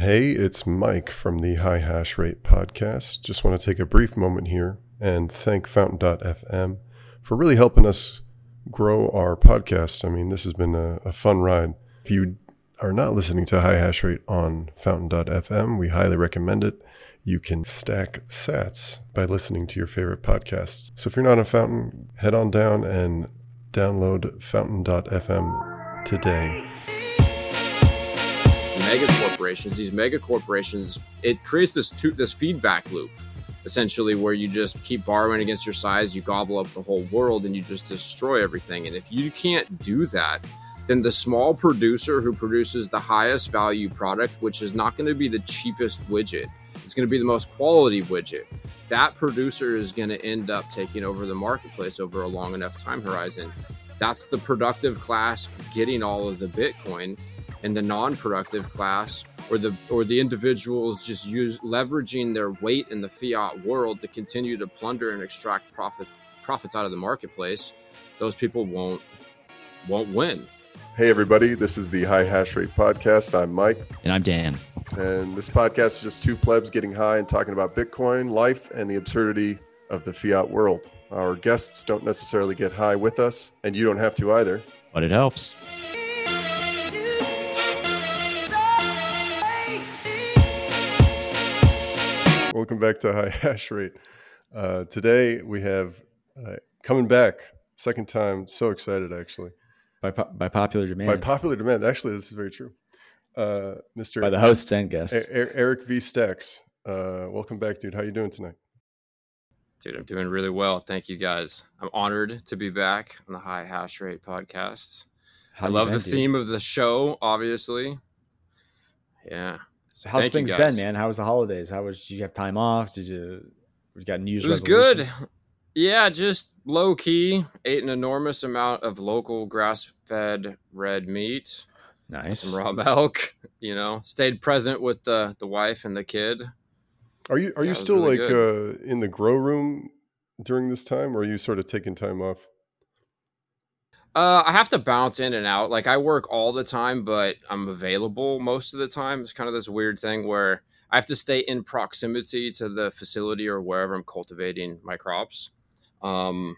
Hey, it's Mike from the High Hash Rate podcast. Just want to take a brief moment here and thank Fountain.fm for really helping us grow our podcast. I mean, this has been a, a fun ride. If you are not listening to High Hash Rate on Fountain.fm, we highly recommend it. You can stack sats by listening to your favorite podcasts. So if you're not on Fountain, head on down and download Fountain.fm today mega corporations, these mega corporations, it creates this this feedback loop, essentially, where you just keep borrowing against your size, you gobble up the whole world, and you just destroy everything. And if you can't do that, then the small producer who produces the highest value product, which is not going to be the cheapest widget, it's going to be the most quality widget. That producer is going to end up taking over the marketplace over a long enough time horizon. That's the productive class getting all of the Bitcoin and the non-productive class or the or the individuals just use leveraging their weight in the fiat world to continue to plunder and extract profit profits out of the marketplace those people won't won't win. Hey everybody. This is the high hash rate podcast. I'm mike. And i'm dan. And this podcast is just two plebs getting high and talking about bitcoin life and the absurdity of the fiat world. Our guests don't necessarily get high with us and you don't have to either. But it helps Welcome back to High Hash Rate. Uh, today we have uh, coming back, second time. So excited, actually. By, po- by popular demand. By popular demand. Actually, this is very true. Uh, Mr. By the hosts and guests. A- Eric V. Stacks. Uh, welcome back, dude. How you doing tonight? Dude, I'm doing really well. Thank you, guys. I'm honored to be back on the High Hash Rate podcast. How I love been, the dude? theme of the show, obviously. Yeah, so how's Thank things been, man? How was the holidays? How was did you have time off? Did you you got news? It was good. Yeah, just low key. Ate an enormous amount of local grass fed red meat. Nice. Some raw milk. You know, stayed present with the the wife and the kid. Are you are yeah, you still really like uh, in the grow room during this time, or are you sort of taking time off? Uh, I have to bounce in and out. Like I work all the time, but I'm available most of the time. It's kind of this weird thing where I have to stay in proximity to the facility or wherever I'm cultivating my crops. Um,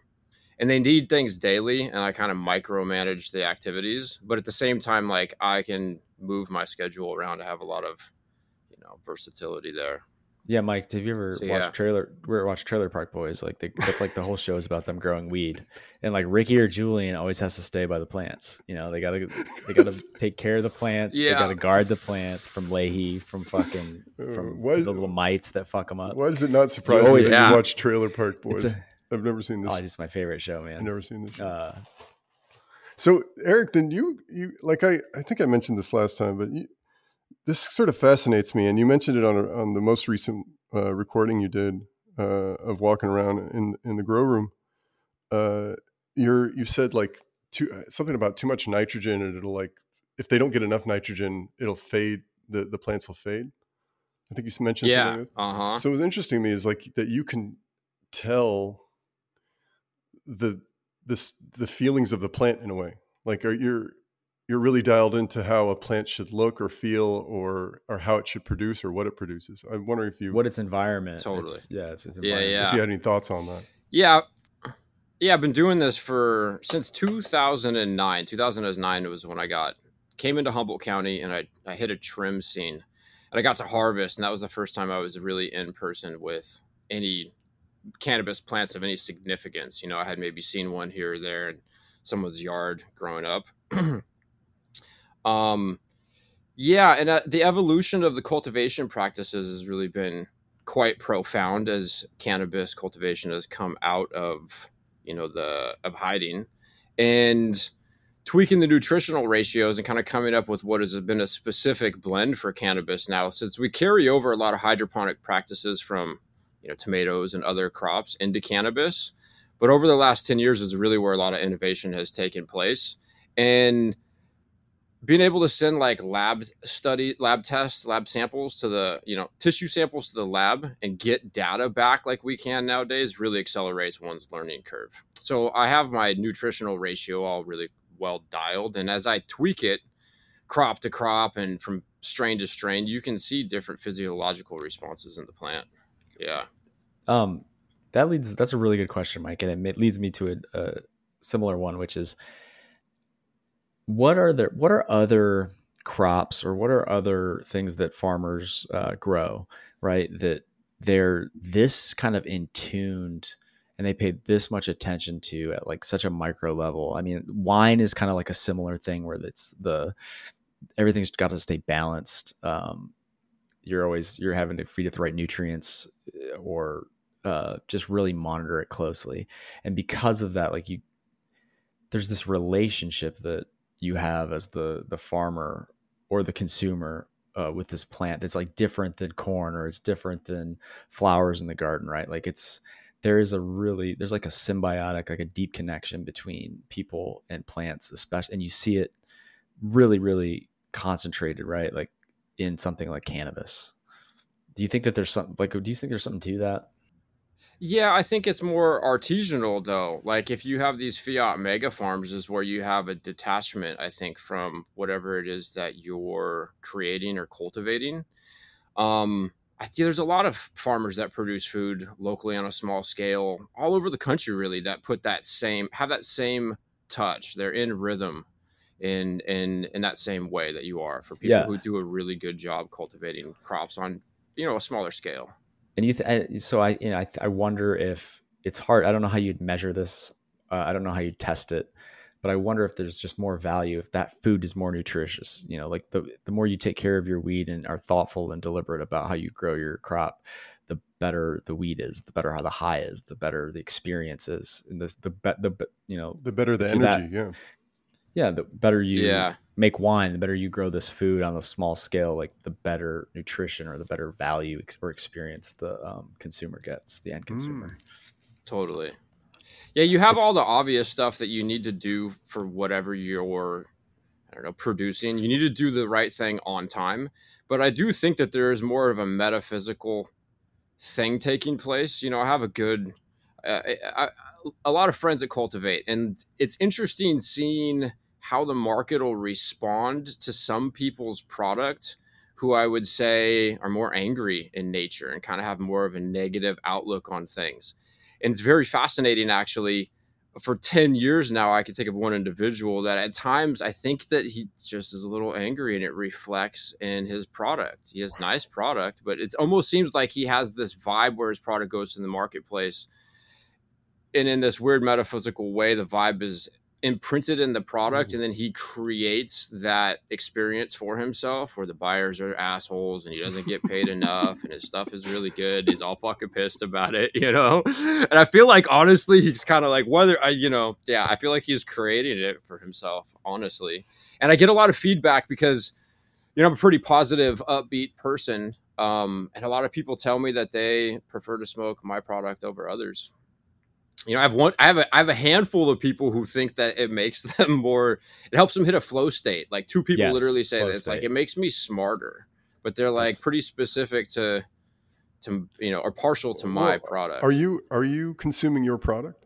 and they need things daily, and I kind of micromanage the activities. But at the same time, like I can move my schedule around to have a lot of, you know, versatility there. Yeah, Mike, have you ever so, watched yeah. trailer? We watched Trailer Park Boys. Like the, that's like the whole show is about them growing weed, and like Ricky or Julian always has to stay by the plants. You know, they gotta they gotta take care of the plants. Yeah. They gotta guard the plants from Lahey, from fucking uh, from the little mites that fuck them up. Why does it not surprise always, me yeah. you watch Trailer Park Boys? A, I've never seen this. Oh, this is my favorite show, man. I've never seen this. Uh, so Eric, then you you like I I think I mentioned this last time, but you, this sort of fascinates me, and you mentioned it on on the most recent uh, recording you did uh, of walking around in in the grow room. Uh, you're you said like too, something about too much nitrogen, and it'll like if they don't get enough nitrogen, it'll fade. The the plants will fade. I think you mentioned yeah. Uh huh. So what's interesting to me is like that you can tell the this the feelings of the plant in a way. Like are you you're really dialed into how a plant should look or feel or or how it should produce or what it produces. I'm wondering if you what its environment. Totally. It's, yeah, it's, it's yeah, yeah. If you had any thoughts on that. Yeah. Yeah, I've been doing this for since 2009. 2009 was when I got came into Humboldt County and I I hit a trim scene. And I got to harvest and that was the first time I was really in person with any cannabis plants of any significance. You know, I had maybe seen one here or there in someone's yard growing up. Um, yeah, and uh, the evolution of the cultivation practices has really been quite profound as cannabis cultivation has come out of you know the of hiding and tweaking the nutritional ratios and kind of coming up with what has been a specific blend for cannabis now since we carry over a lot of hydroponic practices from you know tomatoes and other crops into cannabis but over the last 10 years is really where a lot of innovation has taken place. And being able to send like lab study lab tests lab samples to the you know tissue samples to the lab and get data back like we can nowadays really accelerates one's learning curve so i have my nutritional ratio all really well dialed and as i tweak it crop to crop and from strain to strain, you can see different physiological responses in the plant. Yeah. Um, that leads. That's a really good question, Mike, and it leads me to a, a similar one, which is, what are the what are other crops or what are other things that farmers uh, grow, right? That they're this kind of in tuned and they pay this much attention to at like such a micro level. I mean, wine is kind of like a similar thing where it's the everything's got to stay balanced. Um, you're always you're having to feed it the right nutrients uh, or uh, just really monitor it closely. And because of that, like you, there's this relationship that you have as the the farmer or the consumer uh, with this plant that's like different than corn or it's different than flowers in the garden, right? Like it's there is a really there's like a symbiotic, like a deep connection between people and plants, especially, and you see it really, really concentrated, right? Like in something like cannabis. Do you think that there's something like? Do you think there's something to that? Yeah, I think it's more artisanal though. Like if you have these fiat mega farms is where you have a detachment, I think, from whatever it is that you're creating or cultivating. Um, I there's a lot of farmers that produce food locally on a small scale all over the country really that put that same have that same touch. They're in rhythm in in in that same way that you are for people yeah. who do a really good job cultivating crops on you know a smaller scale and you th- so I you know I, I wonder if it's hard. I don't know how you'd measure this. Uh, I don't know how you test it, but I wonder if there's just more value if that food is more nutritious. You know, like the the more you take care of your weed and are thoughtful and deliberate about how you grow your crop, the better the weed is, the better how the high is, the better the experience is, and this the the you know the better the energy. That, yeah, yeah. The better you yeah make wine, the better you grow this food on a small scale, like the better nutrition or the better value or experience the um, consumer gets, the end consumer. Mm. Totally. Yeah, you have it's, all the obvious stuff that you need to do for whatever you're, I don't know, producing. You need to do the right thing on time. But I do think that there is more of a metaphysical thing taking place. You know, I have a good, uh, I, I, a lot of friends that cultivate, and it's interesting seeing how the market will respond to some people's product who I would say are more angry in nature and kind of have more of a negative outlook on things. And it's very fascinating, actually. For 10 years now, I can think of one individual that at times I think that he just is a little angry and it reflects in his product. He has nice product, but it almost seems like he has this vibe where his product goes in the marketplace. And in this weird metaphysical way, the vibe is imprinted in the product mm-hmm. and then he creates that experience for himself where the buyers are assholes and he doesn't get paid enough and his stuff is really good he's all fucking pissed about it you know? And i feel like honestly he's kind of like whether i you know yeah i feel like he's creating it for himself honestly. And i get a lot of feedback because you know i'm a pretty positive upbeat person um, and a lot of people tell me that they prefer to smoke my product over others you know, I have one, I have a, I have a handful of people who think that it makes them more, it helps them hit a flow state. Like two people yes, literally say that it's like, it makes me smarter, but they're like That's... pretty specific to, to, you know, or partial to my well, product. Are you, are you consuming your product?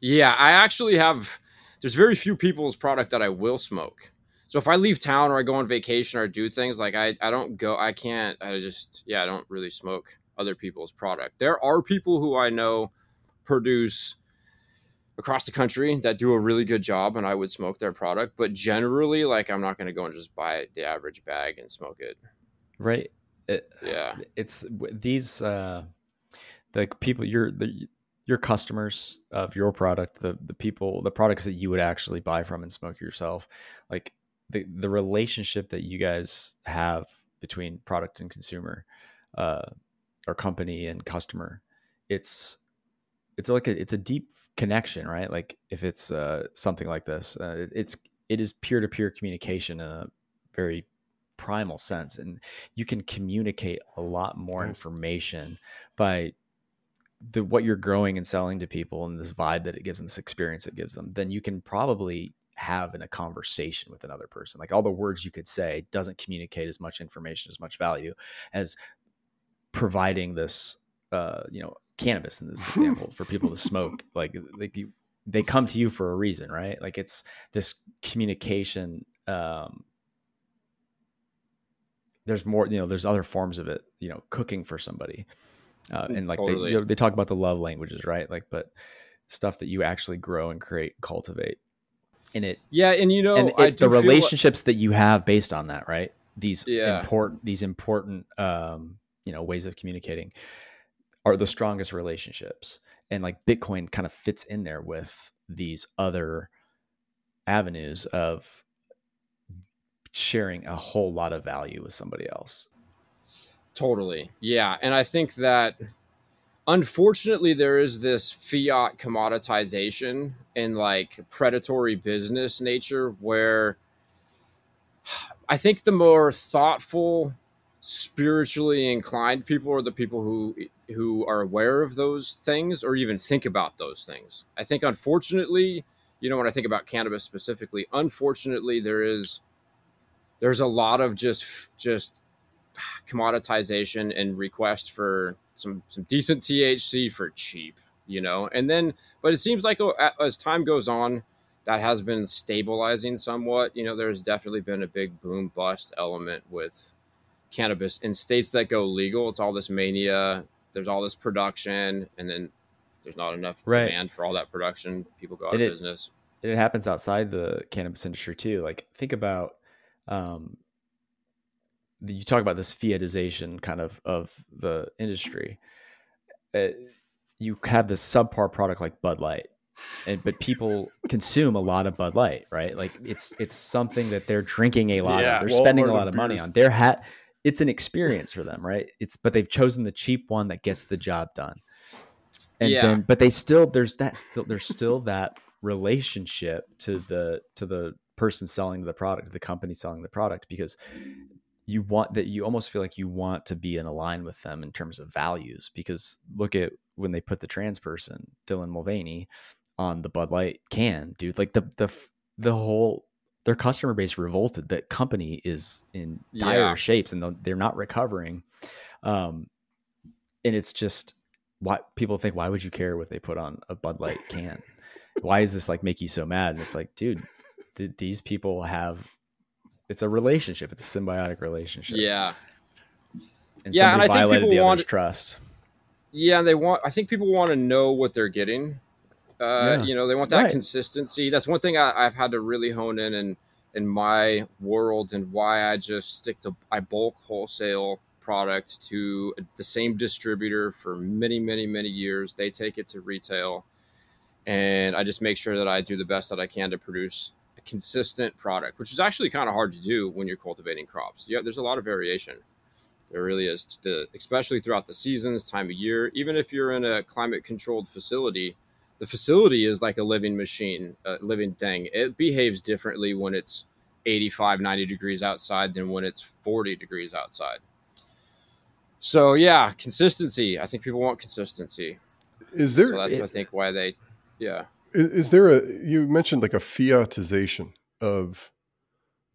Yeah, I actually have, there's very few people's product that I will smoke. So if I leave town or I go on vacation or do things like I, I don't go, I can't, I just, yeah, I don't really smoke other people's product. There are people who I know produce across the country that do a really good job and I would smoke their product. But generally, like I'm not going to go and just buy the average bag and smoke it. Right. It, yeah. It's these, uh, the people, your, the, your customers of your product, the, the people, the products that you would actually buy from and smoke yourself, like the, the relationship that you guys have between product and consumer, uh, or company and customer, it's, it's like a, it's a deep connection, right? Like if it's uh, something like this, uh, it's it is peer to peer communication in a very primal sense, and you can communicate a lot more nice. information by the what you're growing and selling to people and this vibe that it gives them, this experience it gives them. Then you can probably have in a conversation with another person. Like all the words you could say doesn't communicate as much information, as much value as providing this, uh, you know, cannabis in this example for people to smoke like like you they come to you for a reason right? Like it's this communication um there's more you know there's other forms of it you know cooking for somebody uh, and like totally. they, you know, they talk about the love languages right? Like but stuff that you actually grow and create cultivate. In it yeah and you know and it, the relationships like... that you have based on that right? These yeah. important these important um you know ways of communicating are the strongest relationships and like bitcoin kind of fits in there with these other avenues of sharing a whole lot of value with somebody else. Totally. Yeah. And I think that unfortunately there is this fiat commoditization and like predatory business nature where I think the more thoughtful, spiritually inclined people are the people who who are aware of those things or even think about those things. I think unfortunately, you know, when I think about cannabis specifically, unfortunately there is there's a lot of just just commoditization and request for some some decent THC for cheap, you know. And then, but it seems like oh, as time goes on, that has been stabilizing somewhat. You know, there's definitely been a big boom bust element with cannabis in states that go legal. It's all this mania. There's all this production, and then there's not enough right. demand for all that production. People go out and of it, business. It happens outside the cannabis industry too. Like think about um, you talk about this fiatization kind of of the industry. Uh, you have this subpar product like Bud Light, and but people consume a lot of Bud Light, right? Like it's it's something that they're drinking a lot yeah, of. They're Walmart spending a lot of, money on. They're hat. It's an experience for them, right? It's but they've chosen the cheap one that gets the job done. And yeah. then, but they still there's that still there's still that relationship to the to the person selling the product, the company selling the product, because you want that you almost feel like you want to be in a line with them in terms of values. Because look at when they put the trans person, Dylan Mulvaney, on the Bud Light can, dude. Like the the the whole their customer base revolted. That company is in dire yeah. shapes and they're not recovering. Um, and it's just why people think why would you care what they put on a Bud Light can? why is this like make you so mad? And it's like, dude, th- these people have it's a relationship it's a symbiotic relationship yeah and yeah and i think people want trust yeah and they want i think people want to know what they're getting uh, yeah. you know they want that right. consistency that's one thing I, have had to really hone in in in my world and why i just stick to i bulk wholesale product to the same distributor for many many many years they take it to retail and i just make sure that i do the best that i can to produce a consistent product, which is actually kind of hard to do when you're cultivating crops. Yeah, there's a lot of variation. There really is, the, especially throughout the seasons, time of year. Even if you're in a climate controlled facility, the facility is like a living machine, a living thing. It behaves differently when it's 85, 90 degrees outside than when it's 40 degrees outside. So yeah, consistency. I think people want consistency. Is there? So that's is, I think why they, yeah. Is, is, there a you mentioned like a fiatization of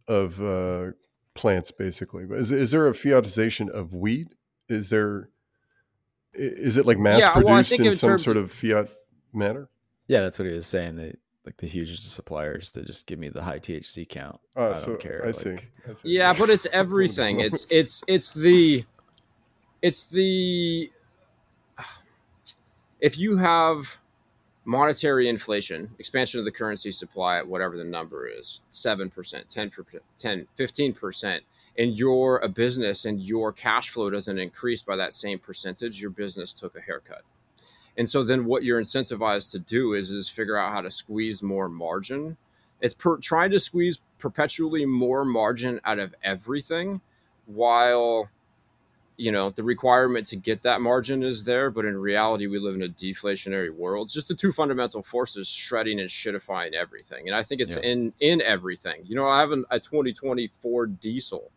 of uh, plants basically? but Is is there a fiatization of wheat? Is there is it like mass yeah, produced well, in, in some sort of fiat manner? Yeah, that's what he was saying. They like the huge suppliers to just give me the high THC count. Uh, I so don't care. I, like, see. I see. Yeah, but it's everything. it's it's it's the it's the if you have monetary inflation, expansion of the currency supply at whatever the number is, 7%, 10%, 10, 15%, and you're a business and your cash flow doesn't increase by that same percentage, your business took a haircut. And so then what you're incentivized to do is is figure out how to squeeze more margin. It's per, trying to squeeze perpetually more margin out of everything while you know the requirement to get that margin is there but in reality we live in a deflationary world it's just the two fundamental forces shredding and shitifying everything and i think it's yeah. in in everything you know i have an, a 2024 diesel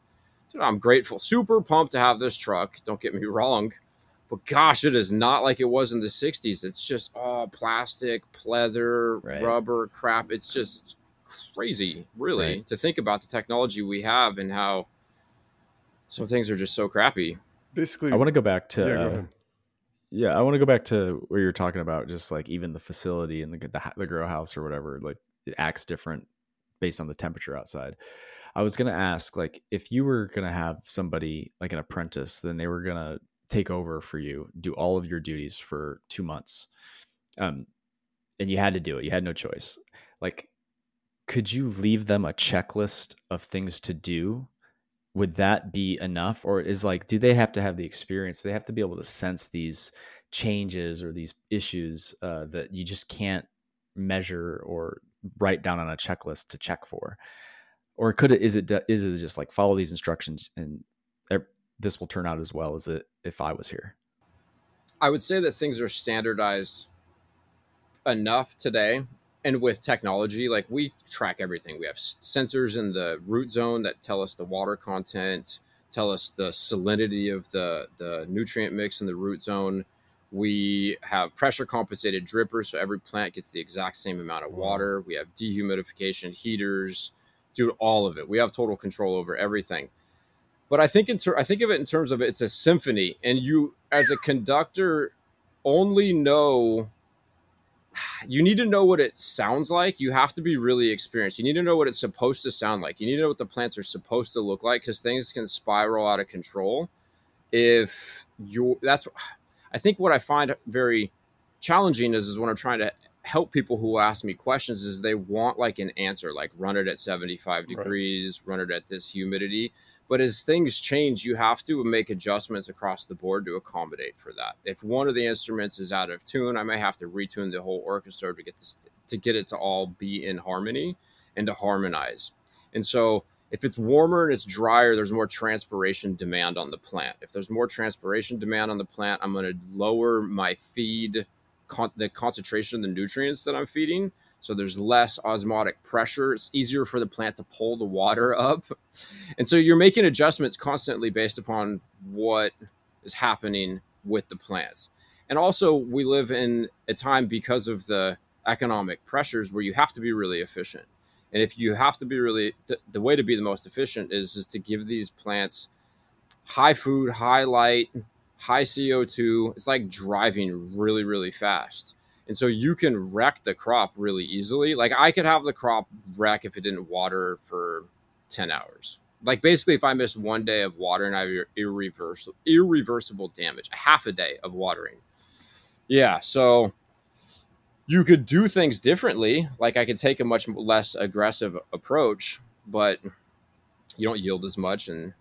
Dude, i'm grateful super pumped to have this truck don't get me wrong but gosh it is not like it was in the 60s it's just all plastic pleather right. rubber crap it's just crazy really right. to think about the technology we have and how some things are just so crappy basically, I want to go back to. Yeah, uh, yeah, I want to go back to where you're talking about just like even the facility and the, the, the grow house or whatever, like it acts different based on the temperature outside. I was gonna ask, like, if you were gonna have somebody like an apprentice, then they were gonna take over for you, do all of your duties for two months, um, and you had to do it. You had no choice. Like, could you leave them a checklist of things to do? Would that be enough, or is like, do they have to have the experience? They have to be able to sense these changes or these issues uh, that you just can't measure or write down on a checklist to check for or could it is it is it just like follow these instructions and this will turn out as well as it if i was here i would say that things are standardized enough today and with technology like we track everything we have sensors in the root zone that tell us the water content tell us the salinity of the the nutrient mix in the root zone we have pressure compensated drippers, so every plant gets the exact same amount of water. We have dehumidification heaters, do all of it. We have total control over everything. But I think in ter- I think of it in terms of it's a symphony, and you as a conductor only know you need to know what it sounds like. You have to be really experienced. You need to know what it's supposed to sound like. You need to know what the plants are supposed to look like because things can spiral out of control if you that's I think what I find very challenging is, is when I'm trying to help people who ask me questions is they want like an answer, like run it at 75 degrees, right. run it at this humidity. But as things change, you have to make adjustments across the board to accommodate for that. If one of the instruments is out of tune, I may have to retune the whole orchestra to get this to get it to all be in harmony and to harmonize. And so if it's warmer and it's drier, there's more transpiration demand on the plant. If there's more transpiration demand on the plant, I'm going to lower my feed, con- the concentration of the nutrients that I'm feeding. So there's less osmotic pressure. It's easier for the plant to pull the water up. And so you're making adjustments constantly based upon what is happening with the plants. And also, we live in a time because of the economic pressures where you have to be really efficient. And if you have to be really, the, the way to be the most efficient is is to give these plants high food, high light, high CO2. It's like driving really, really fast. And so you can wreck the crop really easily. Like I could have the crop wreck if it didn't water for 10 hours. Like basically, if I miss one day of watering, I have irreversible, irreversible damage, a half a day of watering. Yeah. So you could do things differently. Like I could take a much less aggressive approach, but you don't yield as much, and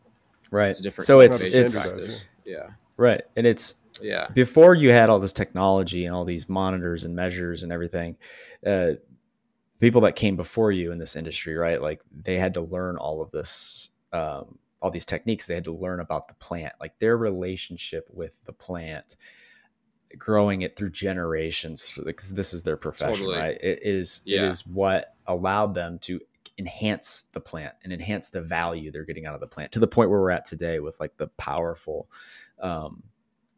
right. It's different. So it's it's yeah. Right, and it's yeah. Before you had all this technology and all these monitors and measures and everything, uh, people that came before you in this industry, right? Like they had to learn all of this. Um, all these techniques they had to learn about the plant like their relationship with the plant growing it through generations because this is their profession totally. right it is yeah. it is what allowed them to enhance the plant and enhance the value they're getting out of the plant to the point where we're at today with like the powerful um,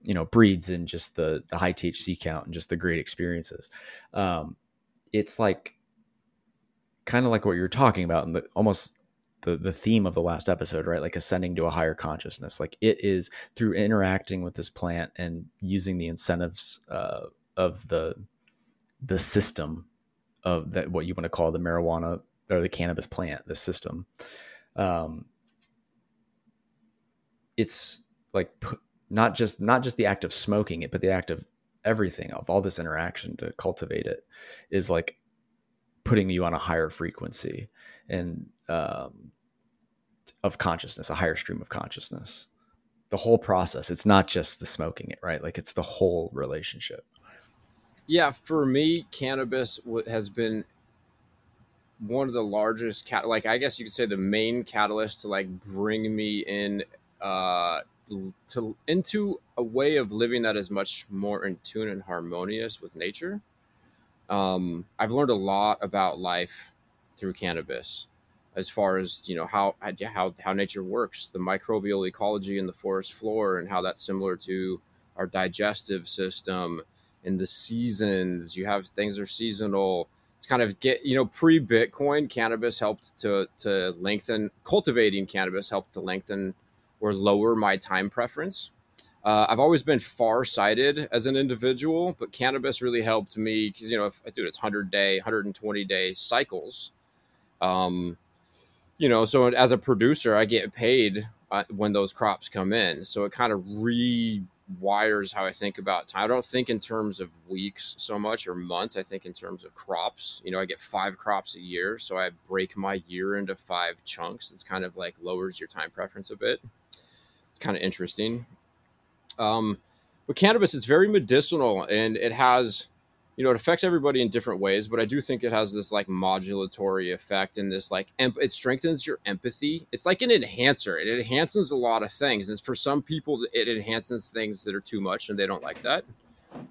you know breeds and just the, the high thc count and just the great experiences um, it's like kind of like what you're talking about and the almost the the theme of the last episode, right? Like ascending to a higher consciousness. Like it is through interacting with this plant and using the incentives uh, of the the system of that what you want to call the marijuana or the cannabis plant, the system. Um, it's like not just not just the act of smoking it, but the act of everything of all this interaction to cultivate it is like putting you on a higher frequency and um, of consciousness, a higher stream of consciousness. The whole process. It's not just the smoking it, right? Like it's the whole relationship. Yeah, for me, cannabis has been one of the largest cat. Like I guess you could say the main catalyst to like bring me in uh to into a way of living that is much more in tune and harmonious with nature. Um, I've learned a lot about life through cannabis as far as you know how how how nature works, the microbial ecology in the forest floor, and how that's similar to our digestive system and the seasons. You have things are seasonal. It's kind of get you know pre Bitcoin cannabis helped to to lengthen cultivating cannabis helped to lengthen or lower my time preference. Uh, I've always been far sighted as an individual, but cannabis really helped me because you know if I do it's hundred day, hundred and twenty day cycles. Um, you know, so as a producer, I get paid uh, when those crops come in. So it kind of rewires how I think about time. I don't think in terms of weeks so much or months. I think in terms of crops. You know, I get five crops a year, so I break my year into five chunks. It's kind of like lowers your time preference a bit. It's kind of interesting. Um, but cannabis is very medicinal and it has you know, it affects everybody in different ways, but I do think it has this like modulatory effect and this like em- it strengthens your empathy. It's like an enhancer. It enhances a lot of things. And for some people, it enhances things that are too much and they don't like that.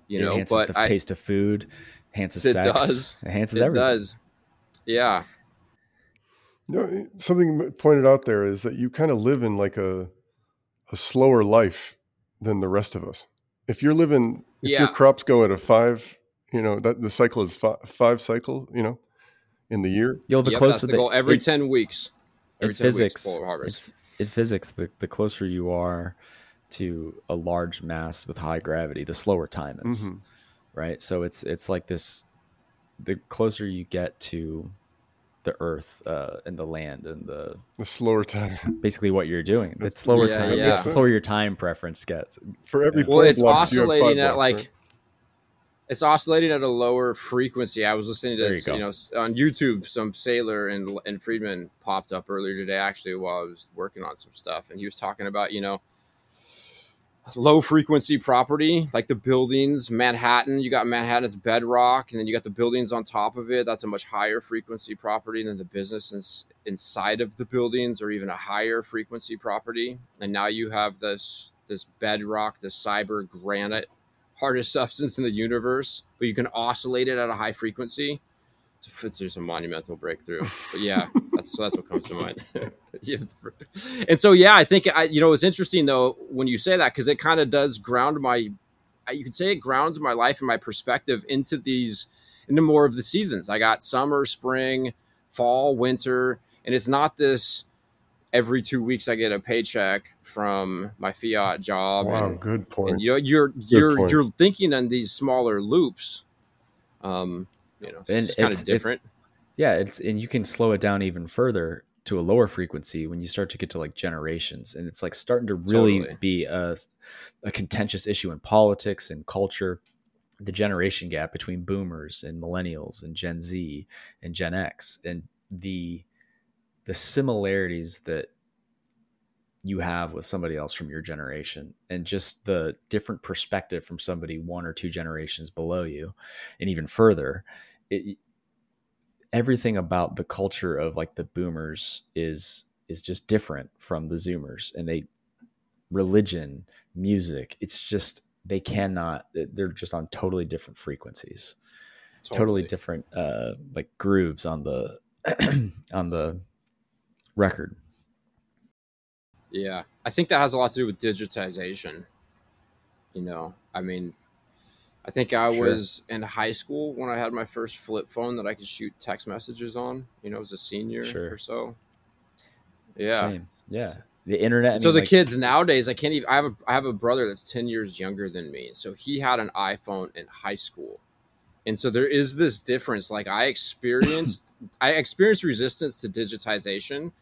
You it know, enhances but the I, taste of food, enhances it sex, does. enhances it everything. does. Yeah. You know, something pointed out there is that you kind of live in like a a slower life than the rest of us. If you're living, if Yeah. your crops go at a five, you know that the cycle is five, five cycle, you know, in the year. You'll the Yep, that's closer the the- goal. Every in- 10 weeks. in 10 physics, full in, in physics, the, the closer you are to a large mass with high gravity, the slower time is. Mhm. Right. So it's it's like this the closer you get to the earth uh, and the land and the The slower time basically what you're doing. It's slower Yeah, time, yeah. the slower your time preference gets. for every Well, it's blocks, you have five oscillating at blocks, like right? it's oscillating at a lower frequency. I was listening to you you, know, on YouTube. Some Saylor and and Fridman popped up earlier today, actually, while I was working on some stuff, and he was talking about you know low frequency property like the buildings. Manhattan, you got Manhattan's bedrock, and then you got the buildings on top of it. That's a much higher frequency property than the business ins- inside of the buildings, or even a higher frequency property. And now you have this this bedrock, this cyber granite hardest substance in the universe, but you can oscillate it at a high frequency. It's, just a monumental breakthrough. But yeah, that's that's what comes to mind. And so yeah, I think I you know it's interesting though when you say that because it kind of does ground my. You could say it grounds my life and my perspective into these into more of the seasons. I got summer, spring, fall, winter, and it's not this every two weeks I get a paycheck from my fiat job Wow, and good point. and you know, you're you're point. you're thinking on these smaller loops. Um, you know, And it's kind it's- of it's- different. Yeah, it's and you can slow it down even further to a lower frequency when you start to get to like generations, and it's like starting to really Totally. be a, a contentious issue in politics and culture. The generation gap between boomers and millennials and Gen Z and Gen X, and the the similarities that you have with somebody else from your generation and just the different perspective from somebody one or two generations below you and even further it, everything about the culture of like the boomers is is just different from the zoomers and they religion music it's just they cannot they're just on totally different frequencies. Totally, different uh like grooves on the on the record Yeah, I think that has a lot to do with digitization. You know, I mean, I think I Sure. was in high school when I had my first flip phone that I could shoot text messages on. You know, as a senior Sure. or so. Yeah. Same. yeah the internet I so mean, the like- kids nowadays, I can't even. I have a I have a brother that's ten years younger than me, so he had an iPhone in high school, and so there is this difference. Like I experienced, I experienced resistance to digitization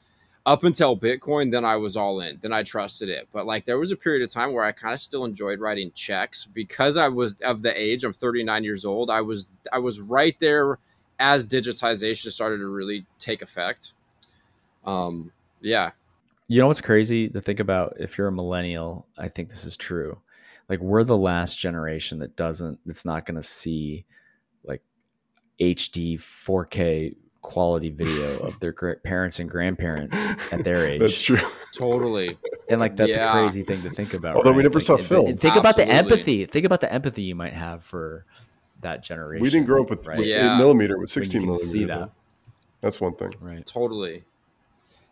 up until Bitcoin. Then I was all in. Then I trusted it. But like there was a period of time where I kind of still enjoyed writing checks because I was of the age. I'm 39 years old. I was I was right there as digitization started to really take effect. Um. Yeah. You know what's crazy to think about if you're a millennial, I think this is true. Like we're the last generation that doesn't that's not going to see like HD 4K quality video of their parents and grandparents at their age. That's true. Totally. And like that's Yeah. a crazy thing to think about. Although we never Like, saw and- films. and Think about the empathy. Think about the empathy you might have for that generation. We didn't grow up with, right? with Yeah. eight millimeter with When you sixteen can millimeter. see that. That's one thing. Right. Totally.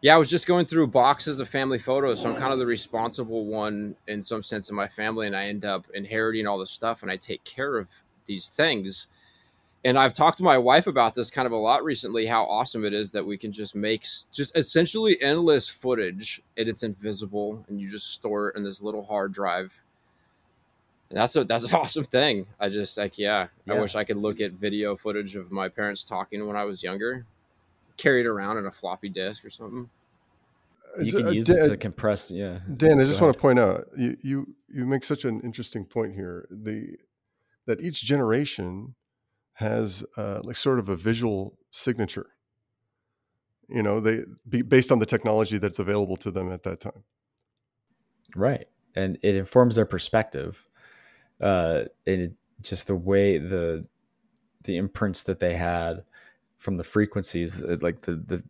Yeah, I was just going through boxes of family photos, so I'm kind of the responsible one in some sense in my family, and I end up inheriting all this stuff, and I take care of these things. And I've talked to my wife about this kind of a lot recently. How awesome it is that we can just make just essentially endless footage, and it's invisible, and you just store it in this little hard drive. And that's a that's an awesome thing. I just like yeah, I wish I could look at video footage of my parents talking when I was younger. carried around in a floppy disk or something. You can uh, use Dan, it to compress. Yeah, Dan, I just want to point out you you you make such an interesting point here. The that each generation has uh, like sort of a visual signature. You know, they based on the technology that's available to them at that time. Right, and it informs their perspective. Uh, it just the way the the imprints that they had from the frequencies, uh, like the the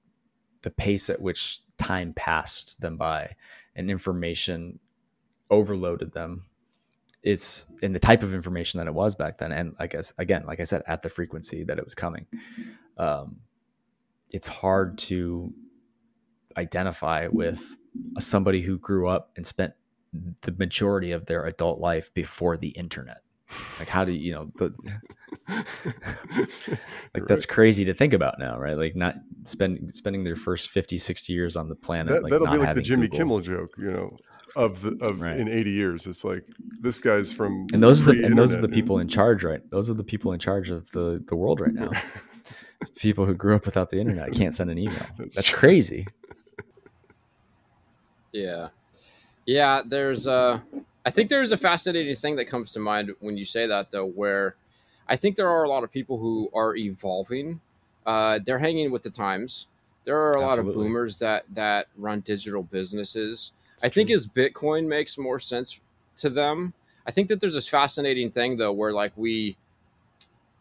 the pace at which time passed them by and information overloaded them it's in the type of information that it was back then. And i guess again like i said at the frequency that it was coming. Um, it's hard to identify with somebody who grew up and spent the majority of their adult life before the internet. Like how do you, you know the like that's crazy to think about now right? Like not spend spending their first 50 60 years on the planet that, like will be like the jimmy Google. kimmel joke you know of the of right. in 80 years it's like this guy's from and those are the and those are the people in charge right those are the people in charge of the the world right now people who grew up without the internet can't send an email that's, that's crazy yeah yeah there's uh I think there's a fascinating thing that comes to mind when you say that, though, where I think there are a lot of people who are evolving. Uh, they're hanging with the times. There are a Absolutely. lot of boomers that that run digital businesses. That's I think as Bitcoin makes more sense to them. I think that there's this fascinating thing though, where like we,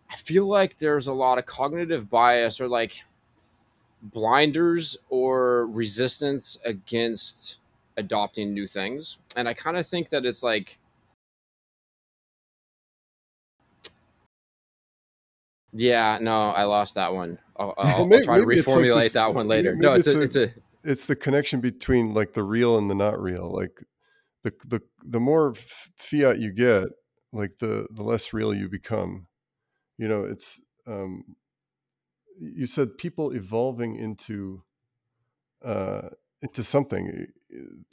I feel like there's a lot of cognitive bias or like blinders or resistance against adopting new things. And I kind of think that it's like Yeah, no, I lost that one. I'll, I'll, maybe, I'll try to reformulate like this, that one later. No, it's, a, it's a it's the connection between like the real and the not real. Like the the the more fiat you get, like the the less real you become. You know, it's um you said people evolving into uh into something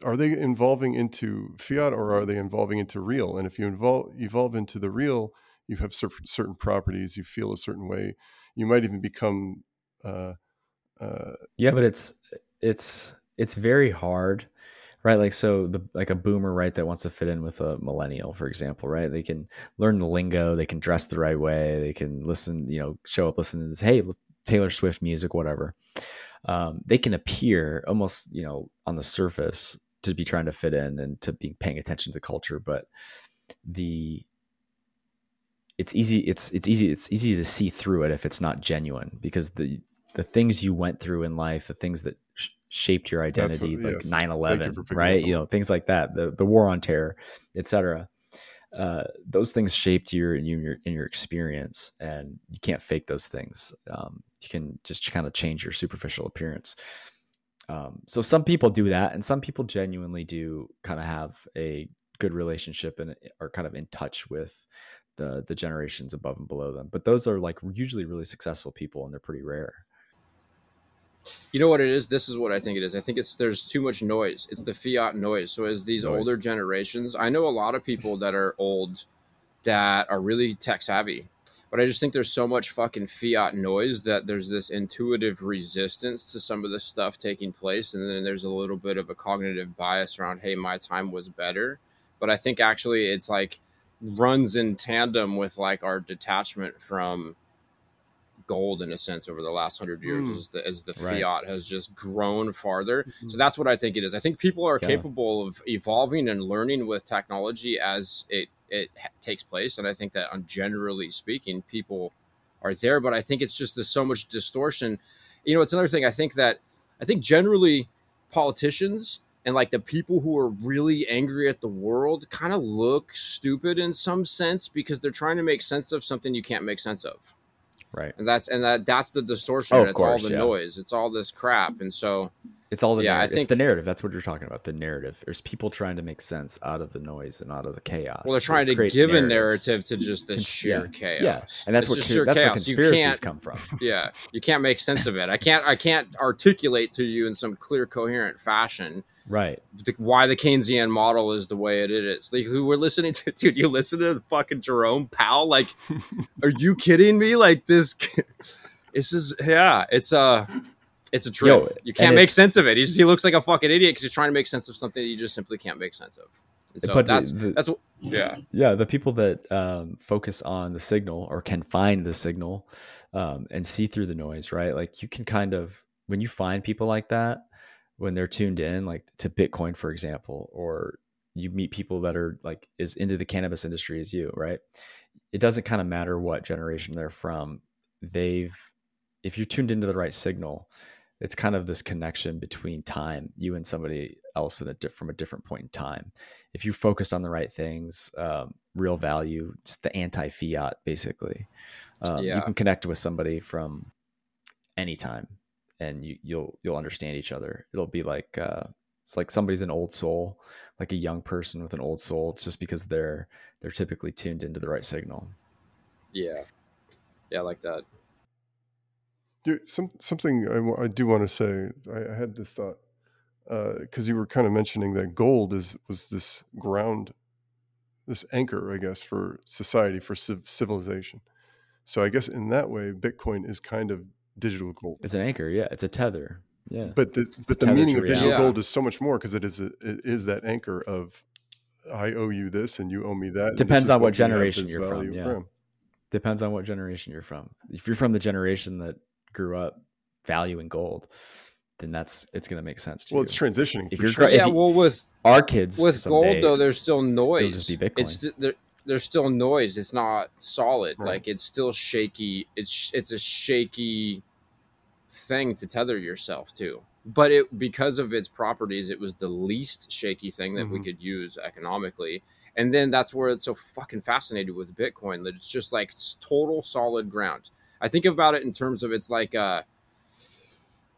are they evolving into fiat or are they evolving into real and if you evolve evolve into the real you have certain properties you feel a certain way you might even become uh, uh, yeah but it's it's it's very hard right? Like so the like a boomer right that wants to fit in with a millennial for example right? They can learn the lingo they can dress the right way they can listen you know show up listen to this hey taylor swift music whatever. Um, they can appear almost you know on the surface to be trying to fit in and to be paying attention to the culture but the it's easy it's it's easy it's easy to see through it if it's not genuine because the the things you went through in life the things that sh- shaped your identity what, like yes. 9-11 right you know things like that the the war on terror etc uh, those things shaped your in your in your experience and you can't fake those things um, you can just kind of change your superficial appearance. Um, so some people do that, and some people genuinely do kind of have a good relationship and are kind of in touch with the the generations above and below them. But those are like usually really successful people, and they're pretty rare. You know what it is? This is what I think it is. I think it's there's too much noise. It's the fiat noise. So as these noise. older generations, I know a lot of people that are old that are really tech savvy but I just think there's so much fucking fiat noise that there's this intuitive resistance to some of the stuff taking place. And then there's a little bit of a cognitive bias around, hey, my time was better. But I think actually it's like runs in tandem with like our detachment from gold in a sense over the last hundred years mm. as the, as the right. fiat has just grown farther. Mm-hmm. So that's what I think it is. I think people are yeah. capable of evolving and learning with technology as it it takes place. And I think that, on generally speaking, people are there. But I think it's just there's so much distortion. You know, it's another thing. I think that I think generally politicians and like the people who are really angry at the world kind of look stupid in some sense because they're trying to make sense of something you can't make sense of right and that's and that that's the distortion oh, it's course, all the yeah. noise it's all this crap and so it's all the yeah, narrative. I think, it's the narrative. That's what you're talking about. The narrative. There's people trying to make sense out of the noise and out of the chaos. Well, they're trying to give narratives. a narrative to just the Cons- sheer yeah. chaos. Yeah, and that's it's what that's chaos. where conspiracies come from. Yeah, you can't make sense of it. I can't. I can't articulate to you in some clear, coherent fashion. Right. The, why the Keynesian model is the way it is. Like who we're listening to, dude. You listen to the fucking Jerome Powell. Like, are you kidding me? Like this. This is yeah. It's uh It's a trick. Yo, you can't make sense of it. He's, he looks like a fucking idiot because he's trying to make sense of something that you just simply can't make sense of. So but that's the, that's what, yeah yeah the people that um, focus on the signal or can find the signal um, and see through the noise, right? Like you can kind of when you find people like that when they're tuned in, like to Bitcoin, for example, or you meet people that are like as into the cannabis industry as you, right? It doesn't kind of matter what generation they're from. They've if you're tuned into the right signal, it's kind of this connection between time, you and somebody else in a from a different point in time. If you focus on the right things, um, real value, it's the anti-fiat, basically. Um, yeah. You can connect with somebody from anytime, and you, you'll you'll understand each other. It'll be like uh, it's like somebody's an old soul, like a young person with an old soul. It's just because they're they're typically tuned into the right signal. Yeah, yeah, I like that. Dude, some, something I, I do want to say. I, I had this thought because uh, you were kind of mentioning that gold is was this ground, this anchor, I guess, for society, for civ- civilization. So I guess in that way, Bitcoin is kind of digital gold. It's an anchor, yeah. It's a tether, yeah. But the but the meaning of digital gold is so much more because it is a, it is that anchor of I owe you this and you owe me that. Depends on what, what generation you're from. Yeah. From. Depends on what generation you're from. If you're from the generation that grew up valuing gold, then that's it's going to make sense to well, you. Well, it's transitioning. If you're sure. yeah, well, with our kids with gold though, there's still noise. just be Bitcoin. It's there, there's still noise. It's not solid. Right. Like it's still shaky. It's it's a shaky thing to tether yourself to. But it because of its properties, it was the least shaky thing that mm-hmm. we could use economically. And then that's where it's so fucking fascinated with Bitcoin that it's just like total solid ground. I think about it in terms of it's like a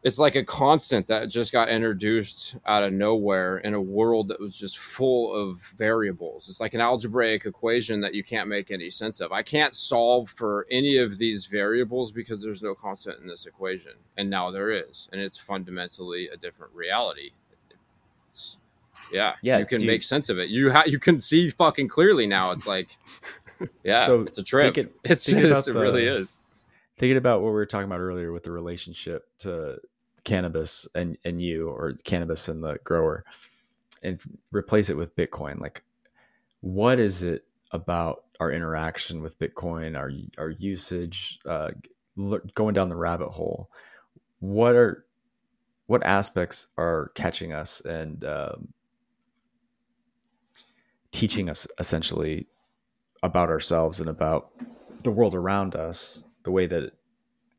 it's like a constant that just got introduced out of nowhere in a world that was just full of variables. It's like an algebraic equation that you can't make any sense of. I can't solve for any of these variables because there's no constant in this equation. And now there is. And it's fundamentally a different reality. It's, yeah, yeah, you can make sense of it. You ha- you can see fucking clearly now. It's like, yeah, so it's a trip. It, it's, it's it really is thinking about what we were talking about earlier with the relationship to cannabis and and you or cannabis and the grower and replace it with bitcoin like what is it about our interaction with bitcoin our our usage uh, going down the rabbit hole? What are what aspects are catching us and um, teaching us essentially about ourselves and about the world around us the way that